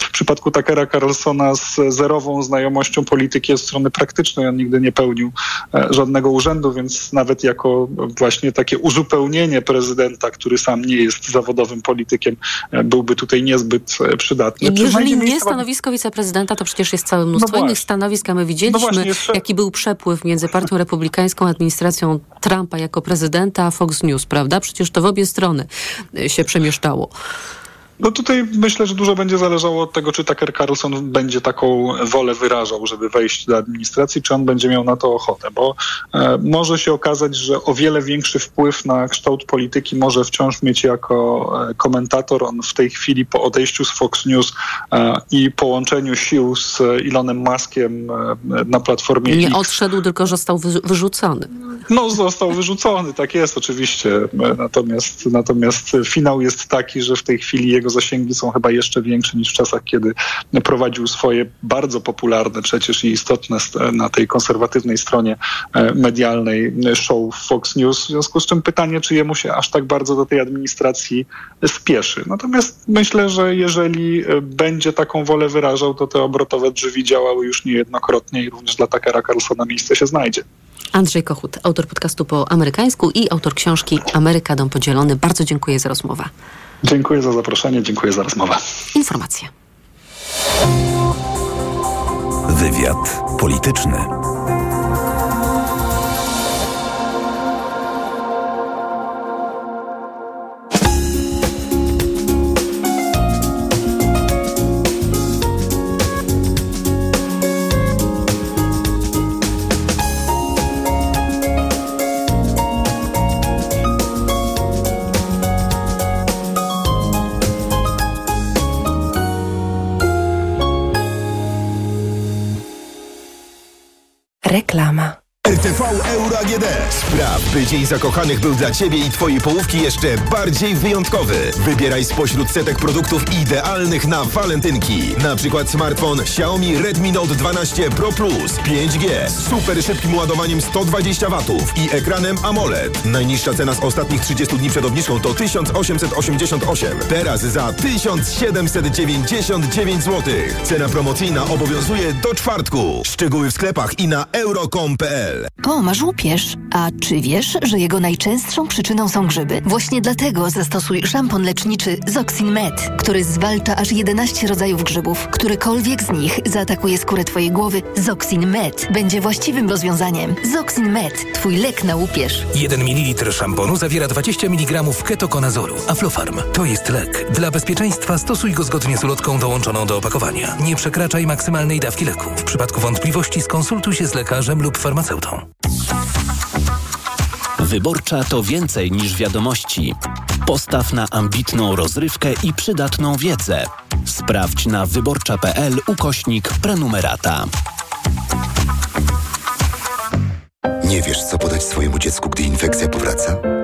w przypadku Tuckera Carlsona z zerową znajomością polityki od strony praktycznej. On nigdy nie pełnił e, żadnego urzędu, więc nawet jako właśnie takie uzupełnienie prezydenta, który sam nie jest zawodowym politykiem, e, byłby tutaj niezbyt e, przydatny. I jeżeli nie stanowisko wiceprezydenta, to przecież jest całe mnóstwo no innych stanowisk, a my widzieliśmy, no właśnie, jeszcze... jaki był przepływ między partią republikańską, administracją Trumpa jako prezydenta, a Fox News, prawda? Przecież to w obie strony się przemieszczało. No tutaj myślę, że dużo będzie zależało od tego, czy Tucker Carlson będzie taką wolę wyrażał, żeby wejść do administracji, czy on będzie miał na to ochotę, bo e, może się okazać, że o wiele większy wpływ na kształt polityki może wciąż mieć jako e, komentator. On w tej chwili po odejściu z Fox News e, i połączeniu sił z Elonem Muskiem e, na platformie Nie X, odszedł, tylko został wyrzucony. No został wyrzucony, tak jest oczywiście. E, natomiast, natomiast finał jest taki, że w tej chwili jego jego zasięgi są chyba jeszcze większe niż w czasach, kiedy prowadził swoje bardzo popularne przecież i istotne na tej konserwatywnej stronie e, medialnej show Fox News. W związku z czym pytanie, czy jemu się aż tak bardzo do tej administracji spieszy. Natomiast myślę, że jeżeli e, będzie taką wolę wyrażał, to te obrotowe drzwi działały już niejednokrotnie i również dla Takera Carlsona miejsce się znajdzie. Andrzej Kochut, autor podcastu po amerykańsku i autor książki Ameryka Dom Podzielony. Bardzo dziękuję za rozmowę. Dziękuję za zaproszenie, dziękuję za rozmowę. Informacje. Wywiad polityczny. Reklama. RTV Euro AGD. Spraw, by Dzień Zakochanych był dla Ciebie i Twojej połówki jeszcze bardziej wyjątkowy. Wybieraj spośród setek produktów idealnych na walentynki. Na przykład smartfon Xiaomi Redmi Note 12 Pro Plus 5G z super szybkim ładowaniem 120 W i ekranem AMOLED. Najniższa cena z ostatnich 30 dni przed obniżką to 1888. Teraz za 1799 zł. Cena promocyjna obowiązuje do czwartku. Szczegóły w sklepach i na euro.com.pl O, masz łupież. A czy wiesz, że jego najczęstszą przyczyną są grzyby? Właśnie dlatego zastosuj szampon leczniczy Zoxin Med, który zwalcza aż 11 rodzajów grzybów. Którykolwiek z nich zaatakuje skórę twojej głowy, Zoxin Med będzie właściwym rozwiązaniem. Zoxin Med, twój lek na łupież. 1 ml szamponu zawiera 20 mg ketokonazoru. Aflofarm to jest lek. Dla bezpieczeństwa stosuj go zgodnie z ulotką dołączoną do opakowania. Nie przekraczaj maksymalnej dawki leku. W przypadku wątpliwości skonsultuj się z lekarzem lub farmaceutą. Wyborcza to więcej niż wiadomości. Postaw na ambitną rozrywkę i przydatną wiedzę. Sprawdź na wyborcza.pl ukośnik prenumerata. Nie wiesz, co podać swojemu dziecku, gdy infekcja powraca?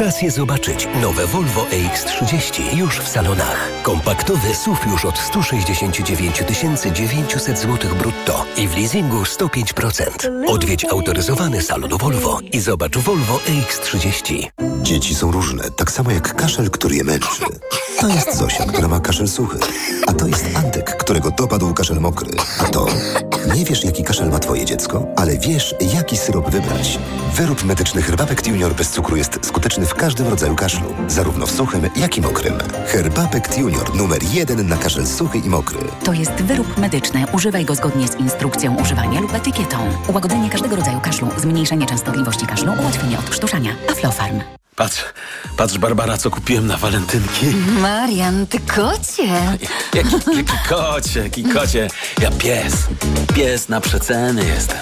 Czas je zobaczyć. Nowe Volvo EX30 już w salonach. Kompaktowy SUV już od 169 900 zł brutto i w leasingu 105%. Odwiedź autoryzowany salon Volvo i zobacz Volvo EX30. Dzieci są różne, tak samo jak kaszel, który je męczy. To jest Zosia, która ma kaszel suchy. A to jest Antek, którego dopadł kaszel mokry. A to... Nie wiesz, jaki kaszel ma twoje dziecko, ale wiesz, jaki syrop wybrać. Wyrób medyczny Herbapekt Junior bez cukru jest skuteczny w każdym rodzaju kaszlu, zarówno w suchym, jak i mokrym. Herbapekt Junior numer jeden na kaszel suchy i mokry. To jest wyrób medyczny. Używaj go zgodnie z instrukcją używania lub etykietą. Ułagodzenie każdego rodzaju kaszlu, zmniejszenie częstotliwości kaszlu, ułatwienie odkrztuszania. Aflofarm. Patrz, patrz Barbara, co kupiłem na walentynki. Marian, ty kocie. Jaki, jaki kocie, jaki kocie. Ja pies, pies na przeceny jestem.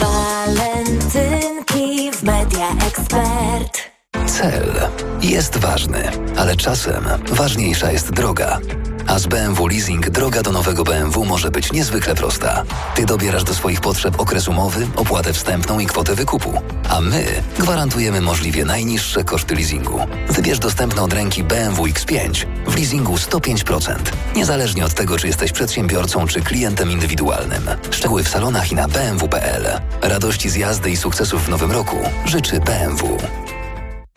Walentynki w Media Expert. Cel jest ważny, ale czasem ważniejsza jest droga. A z BMW Leasing droga do nowego BMW może być niezwykle prosta. Ty dobierasz do swoich potrzeb okres umowy, opłatę wstępną i kwotę wykupu. A my gwarantujemy możliwie najniższe koszty leasingu. Wybierz dostępne od ręki BMW X5 w leasingu 105%. Niezależnie od tego, czy jesteś przedsiębiorcą, czy klientem indywidualnym. Szczegóły w salonach i na bmw.pl. Radości z jazdy i sukcesów w nowym roku życzy BMW.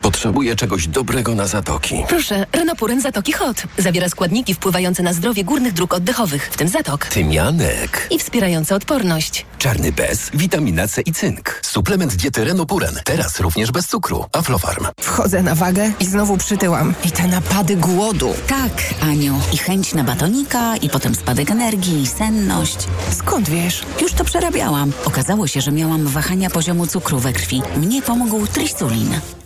Potrzebuję czegoś dobrego na zatoki. Proszę, Renopuren Zatoki Hot. Zawiera składniki wpływające na zdrowie górnych dróg oddechowych, w tym zatok. Tymianek. I wspierające odporność. Czarny bez, witamina C i cynk. Suplement diety Renopuren. Teraz również bez cukru. Aflofarm. Wchodzę na wagę i znowu przytyłam. I te napady głodu. Tak, Aniu. I chęć na batonika, i potem spadek energii, i senność. Skąd wiesz? Już to przerabiałam. Okazało się, że miałam wahania poziomu cukru we krwi. Mnie pomógł trisulin.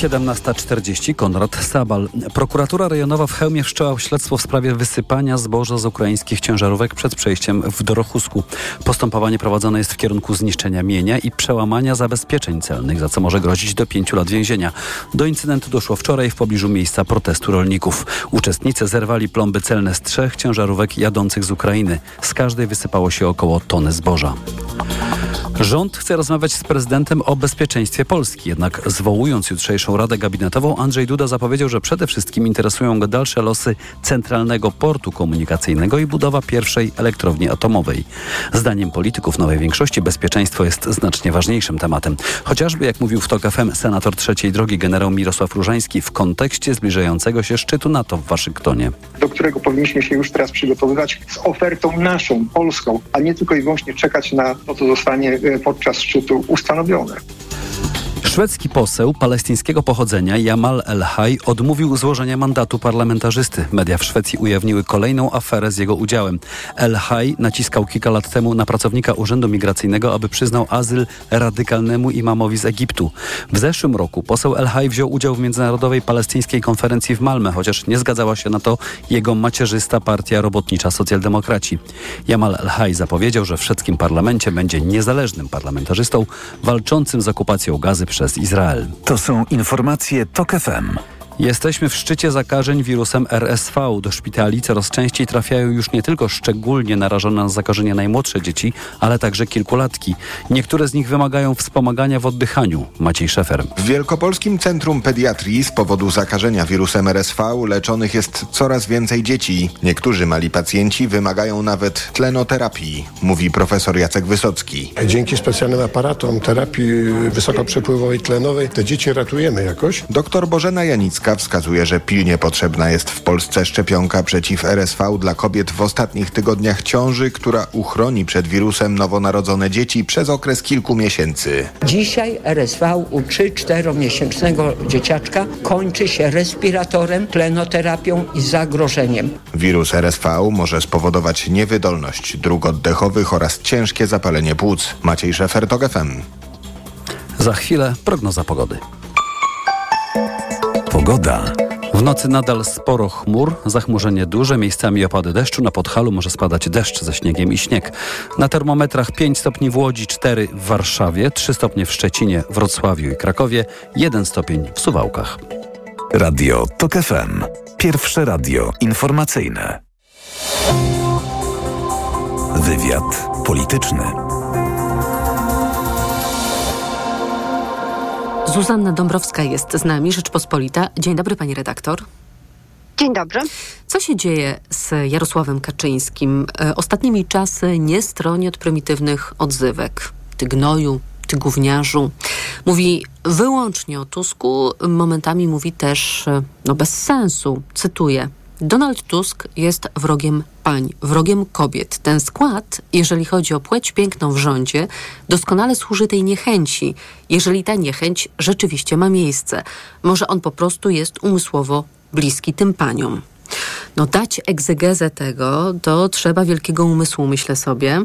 17.40 Konrad Sabal. Prokuratura rejonowa w Chełmie wszczęła śledztwo w sprawie wysypania zboża z ukraińskich ciężarówek przed przejściem w Dorochusku. Postępowanie prowadzone jest w kierunku zniszczenia mienia i przełamania zabezpieczeń celnych, za co może grozić do pięciu lat więzienia. Do incydentu doszło wczoraj w pobliżu miejsca protestu rolników. Uczestnicy zerwali plomby celne z trzech ciężarówek jadących z Ukrainy. Z każdej wysypało się około tony zboża. Rząd chce rozmawiać z prezydentem o bezpieczeństwie Polski. Jednak zwołując jutrzejszą Radę Gabinetową, Andrzej Duda zapowiedział, że przede wszystkim interesują go dalsze losy centralnego portu komunikacyjnego i budowa pierwszej elektrowni atomowej. Zdaniem polityków nowej większości bezpieczeństwo jest znacznie ważniejszym tematem. Chociażby, jak mówił w TOK FM senator trzeciej drogi generał Mirosław Różański w kontekście zbliżającego się szczytu NATO w Waszyngtonie. Do którego powinniśmy się już teraz przygotowywać z ofertą naszą, polską, a nie tylko i wyłącznie czekać na to, co zostanie e, podczas szczytu ustanowione. Szwedzki poseł palestyńskiego pochodzenia Jamal El-Haj odmówił złożenia mandatu parlamentarzysty. Media w Szwecji ujawniły kolejną aferę z jego udziałem. El-Haj naciskał kilka lat temu na pracownika Urzędu Migracyjnego, aby przyznał azyl radykalnemu imamowi z Egiptu. W zeszłym roku poseł El-Haj wziął udział w Międzynarodowej Palestyńskiej Konferencji w Malmę, chociaż nie zgadzała się na to jego macierzysta partia robotnicza Socjaldemokraci. Jamal El-Haj zapowiedział, że w szwedzkim parlamencie będzie niezależnym parlamentarzystą walczącym z okupacją gazy przez Izrael. To są informacje TOK FM. Jesteśmy w szczycie zakażeń wirusem RSV. Do szpitali coraz częściej trafiają już nie tylko szczególnie narażone na zakażenie najmłodsze dzieci, ale także kilkulatki. Niektóre z nich wymagają wspomagania w oddychaniu. Maciej Szefer. W Wielkopolskim Centrum Pediatrii z powodu zakażenia wirusem RSV leczonych jest coraz więcej dzieci. Niektórzy mali pacjenci wymagają nawet tlenoterapii, mówi profesor Jacek Wysocki. Dzięki specjalnym aparatom terapii wysokoprzepływowej tlenowej te dzieci ratujemy jakoś. Doktor Bożena Janicka wskazuje, że pilnie potrzebna jest w Polsce szczepionka przeciw RSV dla kobiet w ostatnich tygodniach ciąży, która uchroni przed wirusem nowonarodzone dzieci przez okres kilku miesięcy. Dzisiaj RSV u 3-4 miesięcznego dzieciaczka kończy się respiratorem, tlenoterapią i zagrożeniem. Wirus RSV może spowodować niewydolność dróg oddechowych oraz ciężkie zapalenie płuc. Maciej Szefer, TOG FM. Za chwilę prognoza pogody. Pogoda. W nocy nadal sporo chmur, zachmurzenie duże, miejscami opady deszczu. Na Podhalu może spadać deszcz ze śniegiem i śnieg. Na termometrach 5 stopni w Łodzi, 4 w Warszawie, 3 stopnie w Szczecinie, Wrocławiu i Krakowie, 1 stopień w Suwałkach. Radio TOK FM. Pierwsze radio informacyjne. Wywiad polityczny. Zuzanna Dąbrowska jest z nami, Rzeczpospolita. Dzień dobry, pani redaktor. Dzień dobry. Co się dzieje z Jarosławem Kaczyńskim? E, ostatnimi czasy nie stroni od prymitywnych odzywek. Ty gnoju, ty gówniarzu. Mówi wyłącznie o Tusku, momentami mówi też, e, no bez sensu, cytuję, Donald Tusk jest wrogiem pań, wrogiem kobiet. Ten skład, jeżeli chodzi o płeć piękną w rządzie, doskonale służy tej niechęci, jeżeli ta niechęć rzeczywiście ma miejsce. Może on po prostu jest umysłowo bliski tym paniom. No dać egzegezę tego, to trzeba wielkiego umysłu, myślę sobie.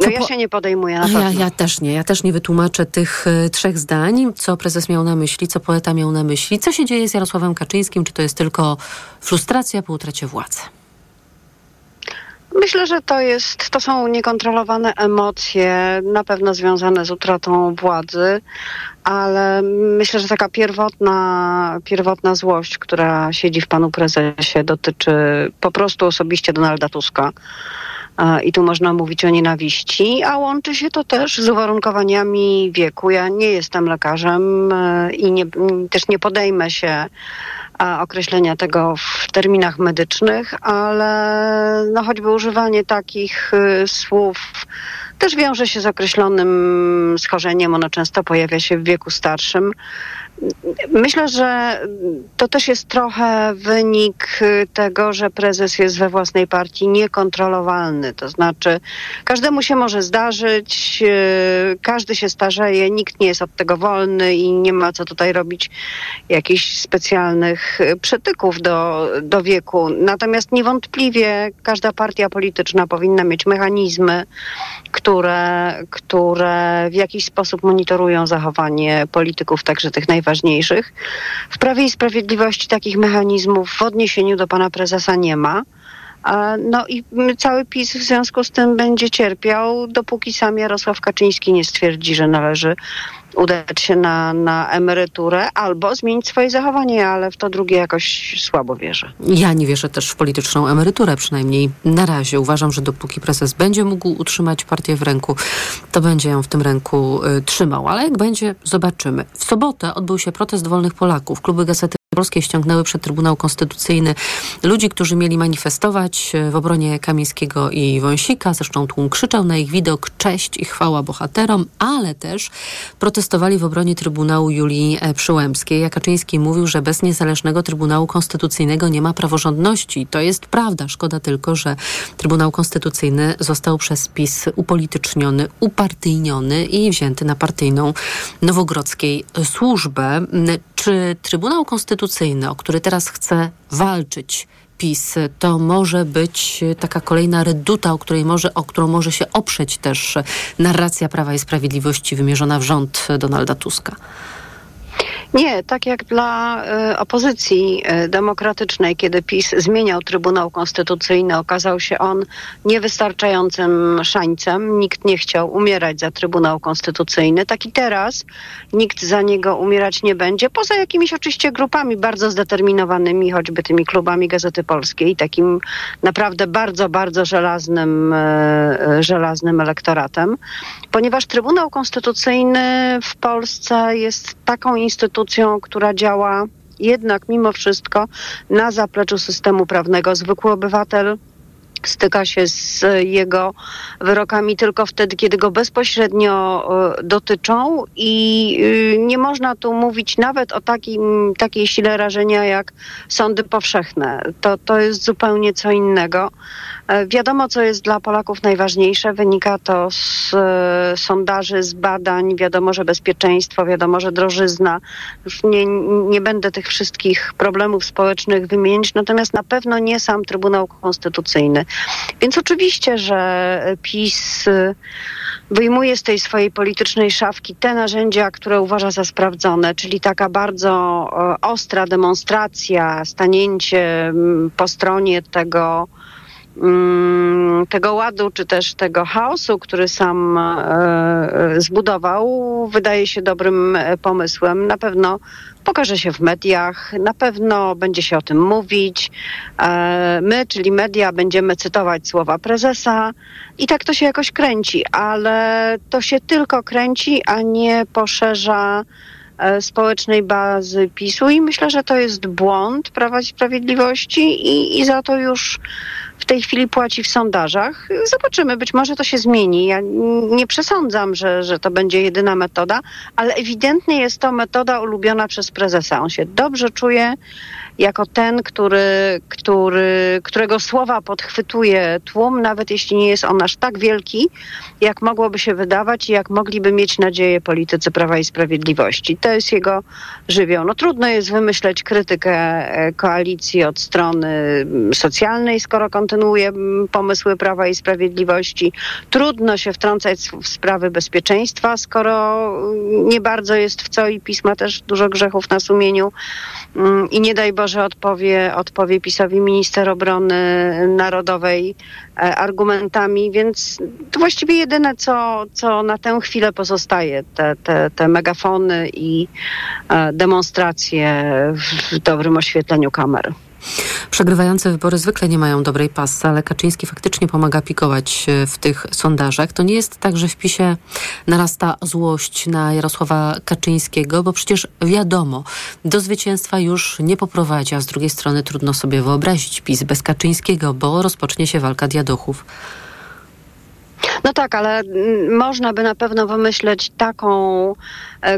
No ja się nie podejmuję na ja, ja też nie. Ja też nie wytłumaczę tych y, trzech zdań, co prezes miał na myśli, co poeta miał na myśli. Co się dzieje z Jarosławem Kaczyńskim? Czy to jest tylko frustracja po utracie władzy? Myślę, że to jest, to są niekontrolowane emocje, na pewno związane z utratą władzy, ale myślę, że taka pierwotna, pierwotna złość, która siedzi w panu prezesie, dotyczy po prostu osobiście Donalda Tuska. I tu można mówić o nienawiści, a łączy się to też z uwarunkowaniami wieku. Ja nie jestem lekarzem e, i nie, też nie podejmę się określenia tego w terminach medycznych, ale no choćby używanie takich y, słów też wiąże się z określonym schorzeniem. Ono często pojawia się w wieku starszym. Myślę, że to też jest trochę wynik tego, że prezes jest we własnej partii niekontrolowalny. To znaczy, każdemu się może zdarzyć, yy, każdy się starzeje, nikt nie jest od tego wolny i nie ma co tutaj robić jakichś specjalnych przytyków do, do wieku. Natomiast niewątpliwie każda partia polityczna powinna mieć mechanizmy, które, które w jakiś sposób monitorują zachowanie polityków, także tych najważniejszych najważniejszych. W Prawie i Sprawiedliwości takich mechanizmów w odniesieniu do pana prezesa nie ma. No i cały PiS w związku z tym będzie cierpiał, dopóki sam Jarosław Kaczyński nie stwierdzi, że należy udać się na, na emeryturę albo zmienić swoje zachowanie, ale w to drugie jakoś słabo wierzę. Ja nie wierzę też w polityczną emeryturę, przynajmniej na razie. Uważam, że dopóki prezes będzie mógł utrzymać partię w ręku, to będzie ją w tym ręku y, trzymał. Ale jak będzie, zobaczymy. W sobotę odbył się protest wolnych Polaków. Kluby Gazety Polskie ściągnęły przed Trybunał Konstytucyjny ludzi, którzy mieli manifestować e, w obronie Kamińskiego i Wąsika. Zresztą tłum krzyczał na ich widok cześć i chwała bohaterom, ale też protestowali w obronie Trybunału Julii e, Przyłębskiej. Jakaczyński mówił, że bez niezależnego Trybunału Konstytucyjnego nie ma praworządności. To jest prawda. Szkoda tylko, że Trybunał Konstytucyjny został przez PiS upolityczniony, upartyjniony i wzięty na partyjną nowogrodzkiej służbę. Czy Trybunał Konstytucyjny, o który teraz chce walczyć PiS, to może być taka kolejna reduta, o, której może, o którą może się oprzeć też narracja Prawa i Sprawiedliwości wymierzona w rząd Donalda Tuska? Nie, tak jak dla y, opozycji y, demokratycznej, kiedy PiS zmieniał Trybunał Konstytucyjny, okazał się on niewystarczającym szańcem. Nikt nie chciał umierać za Trybunał Konstytucyjny. Tak i teraz nikt za niego umierać nie będzie, poza jakimiś oczywiście grupami bardzo zdeterminowanymi, choćby tymi klubami Gazety Polskiej, takim naprawdę bardzo, bardzo żelaznym, y, żelaznym elektoratem, ponieważ Trybunał Konstytucyjny w Polsce jest taką instytucją, która działa jednak mimo wszystko na zapleczu systemu prawnego. Zwykły obywatel styka się z jego wyrokami tylko wtedy, kiedy go bezpośrednio e, dotyczą i y, nie można tu mówić nawet o takim, takiej sile rażenia jak sądy powszechne. To, to jest zupełnie co innego. E, wiadomo, co jest dla Polaków najważniejsze. Wynika to z e, sondaży, z badań. Wiadomo, że bezpieczeństwo, wiadomo, że drożyzna. Już nie, nie będę tych wszystkich problemów społecznych wymienić, natomiast na pewno nie sam Trybunał Konstytucyjny. Więc oczywiście, że PiS e, wyjmuje z tej swojej politycznej szafki te narzędzia, które uważa za sprawdzone, czyli taka bardzo ostra demonstracja, stanięcie po stronie tego, Mm, tego ładu, czy też tego chaosu, który sam e, e, zbudował, wydaje się dobrym e, pomysłem. Na pewno pokaże się w mediach, na pewno będzie się o tym mówić. My, czyli media, będziemy cytować słowa prezesa i tak to się jakoś kręci, ale to się tylko kręci, a nie poszerza społecznej bazy PiSu i myślę, że to jest błąd Prawa i Sprawiedliwości i, i za to już w tej chwili płaci w sondażach. Zobaczymy, być może to się zmieni. Ja nie przesądzam, że, że to będzie jedyna metoda, ale ewidentnie jest to metoda ulubiona przez prezesa. On się dobrze czuje jako ten, który, który, którego słowa podchwytuje tłum, nawet jeśli nie jest on aż tak wielki, jak mogłoby się wydawać i jak mogliby mieć nadzieję politycy Prawa i Sprawiedliwości. To jest jego żywioł. No trudno jest wymyśleć krytykę e, koalicji od strony mm, socjalnej, skoro kontynuuje mm, pomysły Prawa i Sprawiedliwości. Trudno się wtrącać w sprawy bezpieczeństwa, skoro mm, nie bardzo jest w co i pisma też dużo grzechów na sumieniu i nie daj Boże że odpowie, odpowie PiSowi minister obrony narodowej e, argumentami, więc to właściwie jedyne, co, co na tę chwilę pozostaje, te, te, te megafony i e, demonstracje w dobrym oświetleniu kamer. Przegrywające wybory zwykle nie mają dobrej pasy, ale Kaczyński faktycznie pomaga pikować w tych sondażach. To nie jest tak, że w PiSie narasta złość na Jarosława Kaczyńskiego, bo przecież wiadomo, do zwycięstwa już nie poprowadzi, a z drugiej strony trudno sobie wyobrazić PiS bez Kaczyńskiego, bo rozpocznie się walka diadochów. No tak, ale mm, można by na pewno wymyśleć taką e,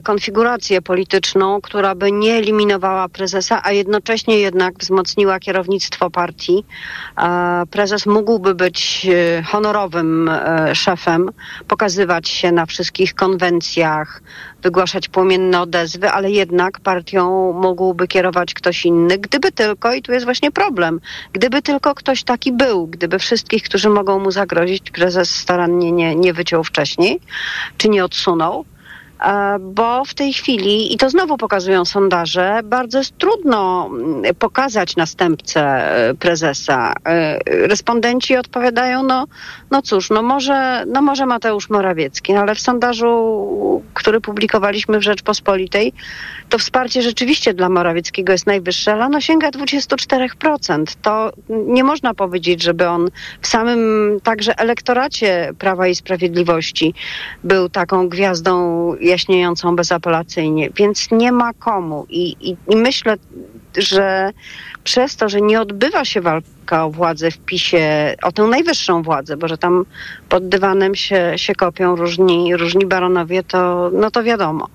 konfigurację polityczną, która by nie eliminowała prezesa, a jednocześnie jednak wzmocniła kierownictwo partii. Prezes mógłby być e, honorowym e, szefem, pokazywać się na wszystkich konwencjach, wygłaszać płomienne odezwy, ale jednak partią mógłby kierować ktoś inny, gdyby tylko, i tu jest właśnie problem, gdyby tylko ktoś taki był, gdyby wszystkich, którzy mogą mu zagrozić, prezes starannie nie, nie wyciął wcześniej, czy nie odsunął, E, bo w tej chwili, i to znowu pokazują sondaże, bardzo jest trudno mm, pokazać następcę e, prezesa. E, respondenci odpowiadają, no, no cóż, no może, no może Mateusz Morawiecki, ale w sondażu, który publikowaliśmy w Rzeczpospolitej, to wsparcie rzeczywiście dla Morawieckiego jest najwyższe, ale ono sięga 24%. To nie można powiedzieć, żeby on w samym także elektoracie Prawa i Sprawiedliwości był taką gwiazdą jaśniejącą bezapelacyjnie, więc nie ma komu. I, i, i myślę, że przez to, że nie odbywa się walka o władzę w PiSie, o tę najwyższą władzę, bo że tam pod dywanem się, się kopią różni, różni baronowie, to, no to wiadomo.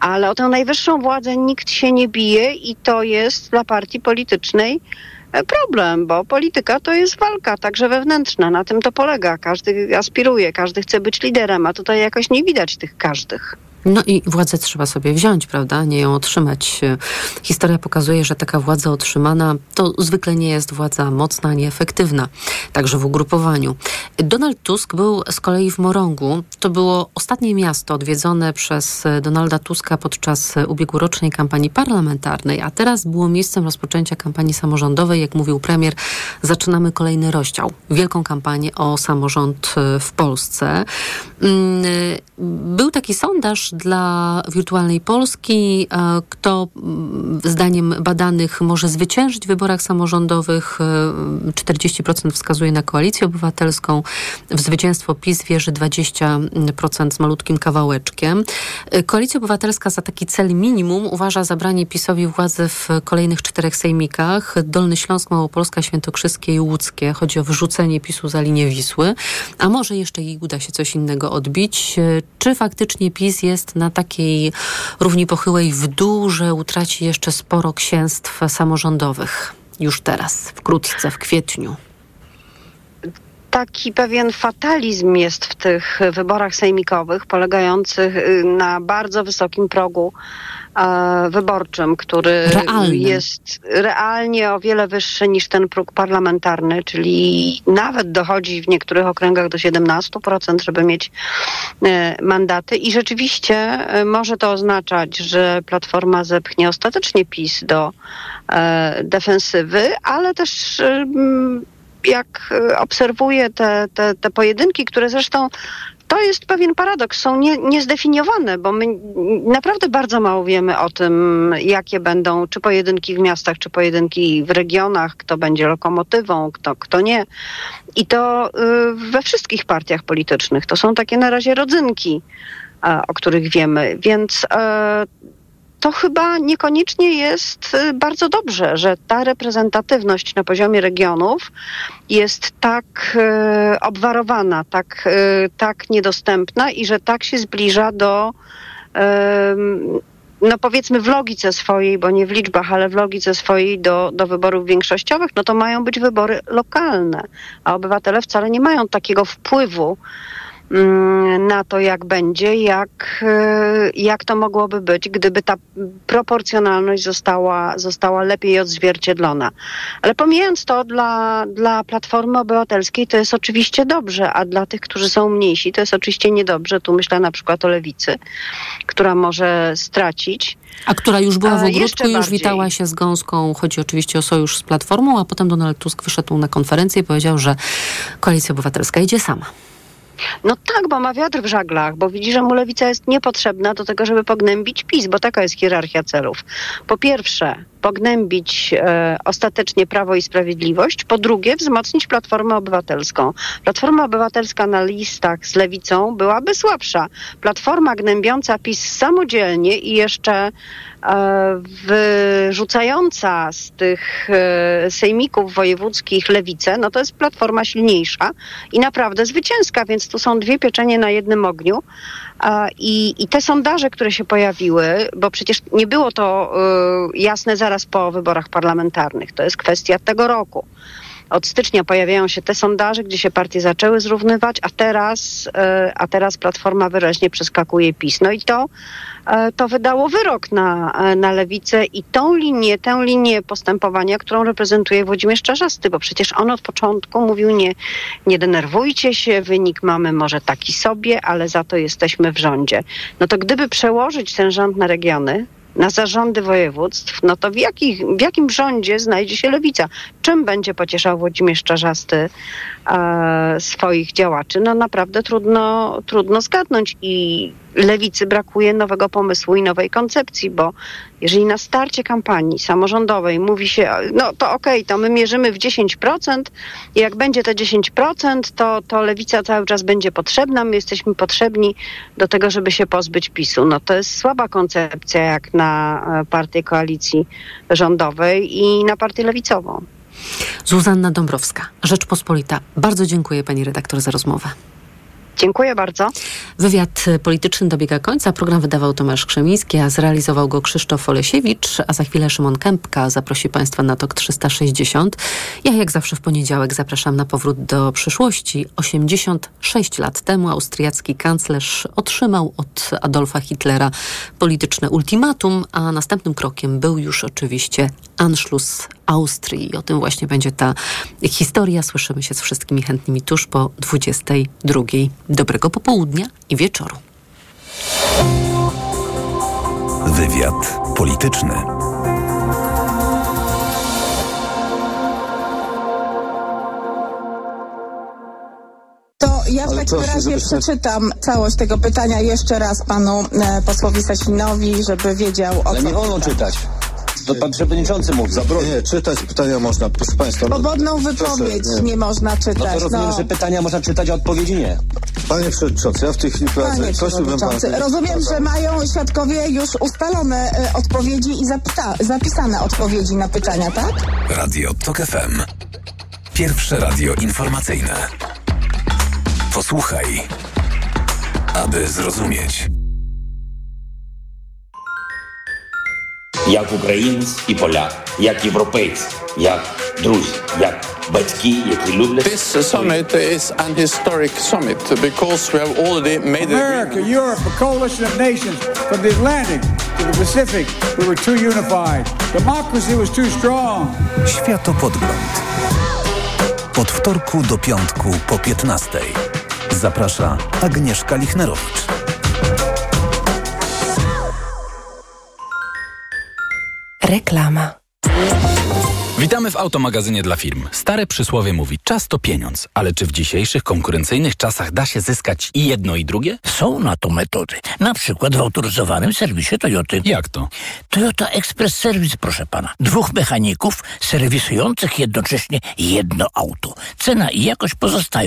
Ale o tę najwyższą władzę nikt się nie bije i to jest dla partii politycznej e, problem, bo polityka to jest walka, także wewnętrzna. Na tym to polega. Każdy aspiruje, każdy chce być liderem, a tutaj jakoś nie widać tych każdych. No i władzę trzeba sobie wziąć, prawda? Nie ją otrzymać. Historia pokazuje, że taka władza otrzymana to zwykle nie jest władza mocna, nieefektywna, także w ugrupowaniu. Donald Tusk był z kolei w Morągu. To było ostatnie miasto odwiedzone przez Donalda Tuska podczas ubiegłorocznej kampanii parlamentarnej, a teraz było miejscem rozpoczęcia kampanii samorządowej. Jak mówił premier, zaczynamy kolejny rozdział. Wielką kampanię o samorząd w Polsce. Mm, był taki sondaż dla wirtualnej Polski. E, kto zdaniem badanych może zwyciężyć w wyborach samorządowych? 40% e, wskazuje na koalicję obywatelską. W zwycięstwo PiS wierzy 20% z malutkim kawałeczkiem. E, Koalicja Obywatelska za taki cel minimum uważa zabranie PiSowi władzy w kolejnych czterech sejmikach. Dolny Śląsk, Małopolska, Świętokrzyskie i Łódzkie. Chodzi o wrzucenie PiSu za linię Wisły. A może jeszcze jej uda się coś innego odbić? Czy faktycznie PiS jest jest na takiej równi pochyłej w dół, że utraci jeszcze sporo księstw samorządowych. Już teraz, wkrótce, w kwietniu. Taki pewien fatalizm jest w tych wyborach sejmikowych, polegających y, na bardzo wysokim progu wyborczym, który Realny. jest realnie o wiele wyższy niż ten próg parlamentarny, czyli nawet dochodzi w niektórych okręgach do 17%, żeby mieć e, mandaty. I rzeczywiście e, może to oznaczać, że Platforma zepchnie ostatecznie PiS do e, defensywy, ale też jak e, obserwuję te, te, te pojedynki, które zresztą to jest pewien paradoks, są nie, niezdefiniowane, bo my naprawdę bardzo mało wiemy o tym, jakie będą czy pojedynki w miastach, czy pojedynki w regionach, kto będzie lokomotywą, kto, kto nie. I to y, we wszystkich partiach politycznych. To są takie na razie rodzynki, o których wiemy. Więc e, to chyba niekoniecznie jest y, bardzo dobrze, że ta reprezentatywność na poziomie regionów jest tak y, obwarowana, tak, y, tak niedostępna i że tak się zbliża do no powiedzmy w logice swojej, bo nie w liczbach, ale w logice swojej do, do wyborów większościowych, no to mają być wybory lokalne, a obywatele wcale nie mają takiego wpływu na to, jak będzie, jak, e, jak to mogłoby być, gdyby ta proporcjonalność została, została lepiej odzwierciedlona. Ale pomijając to, dla, dla Platformy Obywatelskiej to jest oczywiście dobrze, a dla tych, którzy są mniejsi, to jest oczywiście niedobrze. Tu myślę na przykład o Lewicy, która może stracić. A która już była w ogródku, już witała się z Gąską. Chodzi oczywiście o sojusz z Platformą, a potem Donald Tusk wyszedł na konferencję i powiedział, że Koalicja Obywatelska idzie sama. No tak, bo ma wiatr w żaglach, bo widzi, że mu lewica jest niepotrzebna do tego, żeby pognębić PiS, bo taka jest hierarchia celów. Po pierwsze, pognębić e, ostatecznie Prawo i Sprawiedliwość, po drugie wzmocnić Platformę Obywatelską. Platforma Obywatelska na listach z Lewicą byłaby słabsza. Platforma gnębiąca PiS samodzielnie i jeszcze e, wyrzucająca z tych e, sejmików wojewódzkich lewicę, no to jest Platforma silniejsza i naprawdę zwycięska, więc tu są dwie pieczenie na jednym ogniu. I, I te sondaże, które się pojawiły, bo przecież nie było to y, jasne zaraz po wyborach parlamentarnych, to jest kwestia tego roku. od stycznia pojawiają się te sondaże, gdzie się partie zaczęły zrównywać, a teraz, e, a teraz Platforma wyraźnie przeskakuje PiS. No i to, to wydało wyrok na, e, na lewicę i tą linię, tę linię postępowania, którą reprezentuje Włodzimierz Czarzasty, bo przecież on od początku mówił nie, nie denerwujcie się, wynik mamy może taki sobie, ale za to jesteśmy w rządzie. No to gdyby przełożyć ten rząd na regiony, na zarządy województw, no to w, jakich, w jakim rządzie znajdzie się lewica? Czym będzie pocieszał Włodzimierz Czarzasty e, swoich działaczy? No naprawdę trudno, trudno zgadnąć i lewicy brakuje nowego pomysłu i nowej koncepcji, bo jeżeli na starcie kampanii samorządowej mówi się, no to okej, okay, to my mierzymy w 10% i jak będzie te 10%, to, to lewica cały czas będzie potrzebna, my jesteśmy potrzebni do tego, żeby się pozbyć PiSu. No to jest słaba koncepcja jak na e, partię koalicji rządowej i na partię lewicową. Zuzanna Dąbrowska, Rzeczpospolita. Bardzo dziękuję pani redaktor za rozmowę. Dziękuję bardzo. Wywiad polityczny dobiega końca. Program wydawał Tomasz Krzemiński, a zrealizował go Krzysztof Olesiewicz, a za chwilę Szymon Kępka zaprosi Państwa na TOK 360. Ja jak zawsze w poniedziałek zapraszam na powrót do przyszłości. 86 lat temu austriacki kanclerz otrzymał od Adolfa Hitlera polityczne ultimatum, a następnym krokiem był już oczywiście Anschluss Austrii. I o tym właśnie będzie ta historia. Słyszymy się z wszystkimi chętnymi tuż po 22. Dobrego popołudnia i wieczoru. Wywiad polityczny. To ja w takim razie przeczytam całość tego pytania jeszcze raz panu e, posłowi Sasinowi, żeby wiedział o Ale co nie wolno czytać. To pan przewodniczący mówi. Nie, czytać pytania można, proszę państwa. Swobodną wypowiedź proszę, nie. można No czytać. to rozumiem, no. że pytania można czytać, a odpowiedzi nie. Panie przewodniczący, ja w tej chwili prowadzę. Panie pana. przewodniczący, rozumiem, że mają świadkowie już ustalone e, odpowiedzi i zapyta- zapisane odpowiedzi na pytania, tak? Radio TOK FM. Pierwsze radio informacyjne. Posłuchaj, aby zrozumieć. як українець і поляк, як європейці, як друзі, як батьки, які люблять. This summit is an historic summit because we have already made America, Europe, a coalition of nations from the Atlantic to the Pacific. We were too unified. Democracy was too strong. Światopodgląd. Od wtorku do piątku po 15. Zaprasza Agnieszka Lichnerowicz. Reklama. Witamy w automagazynie dla firm. Stare przysłowie mówi, czas to pieniądz, ale czy w dzisiejszych konkurencyjnych czasach da się zyskać i jedno i drugie? Są na to metody. Na przykład w autoryzowanym serwisie Toyoty. Jak to? Toyota Express Service, proszę pana. Dwóch mechaników serwisujących jednocześnie jedno auto. Cena i jakość pozostają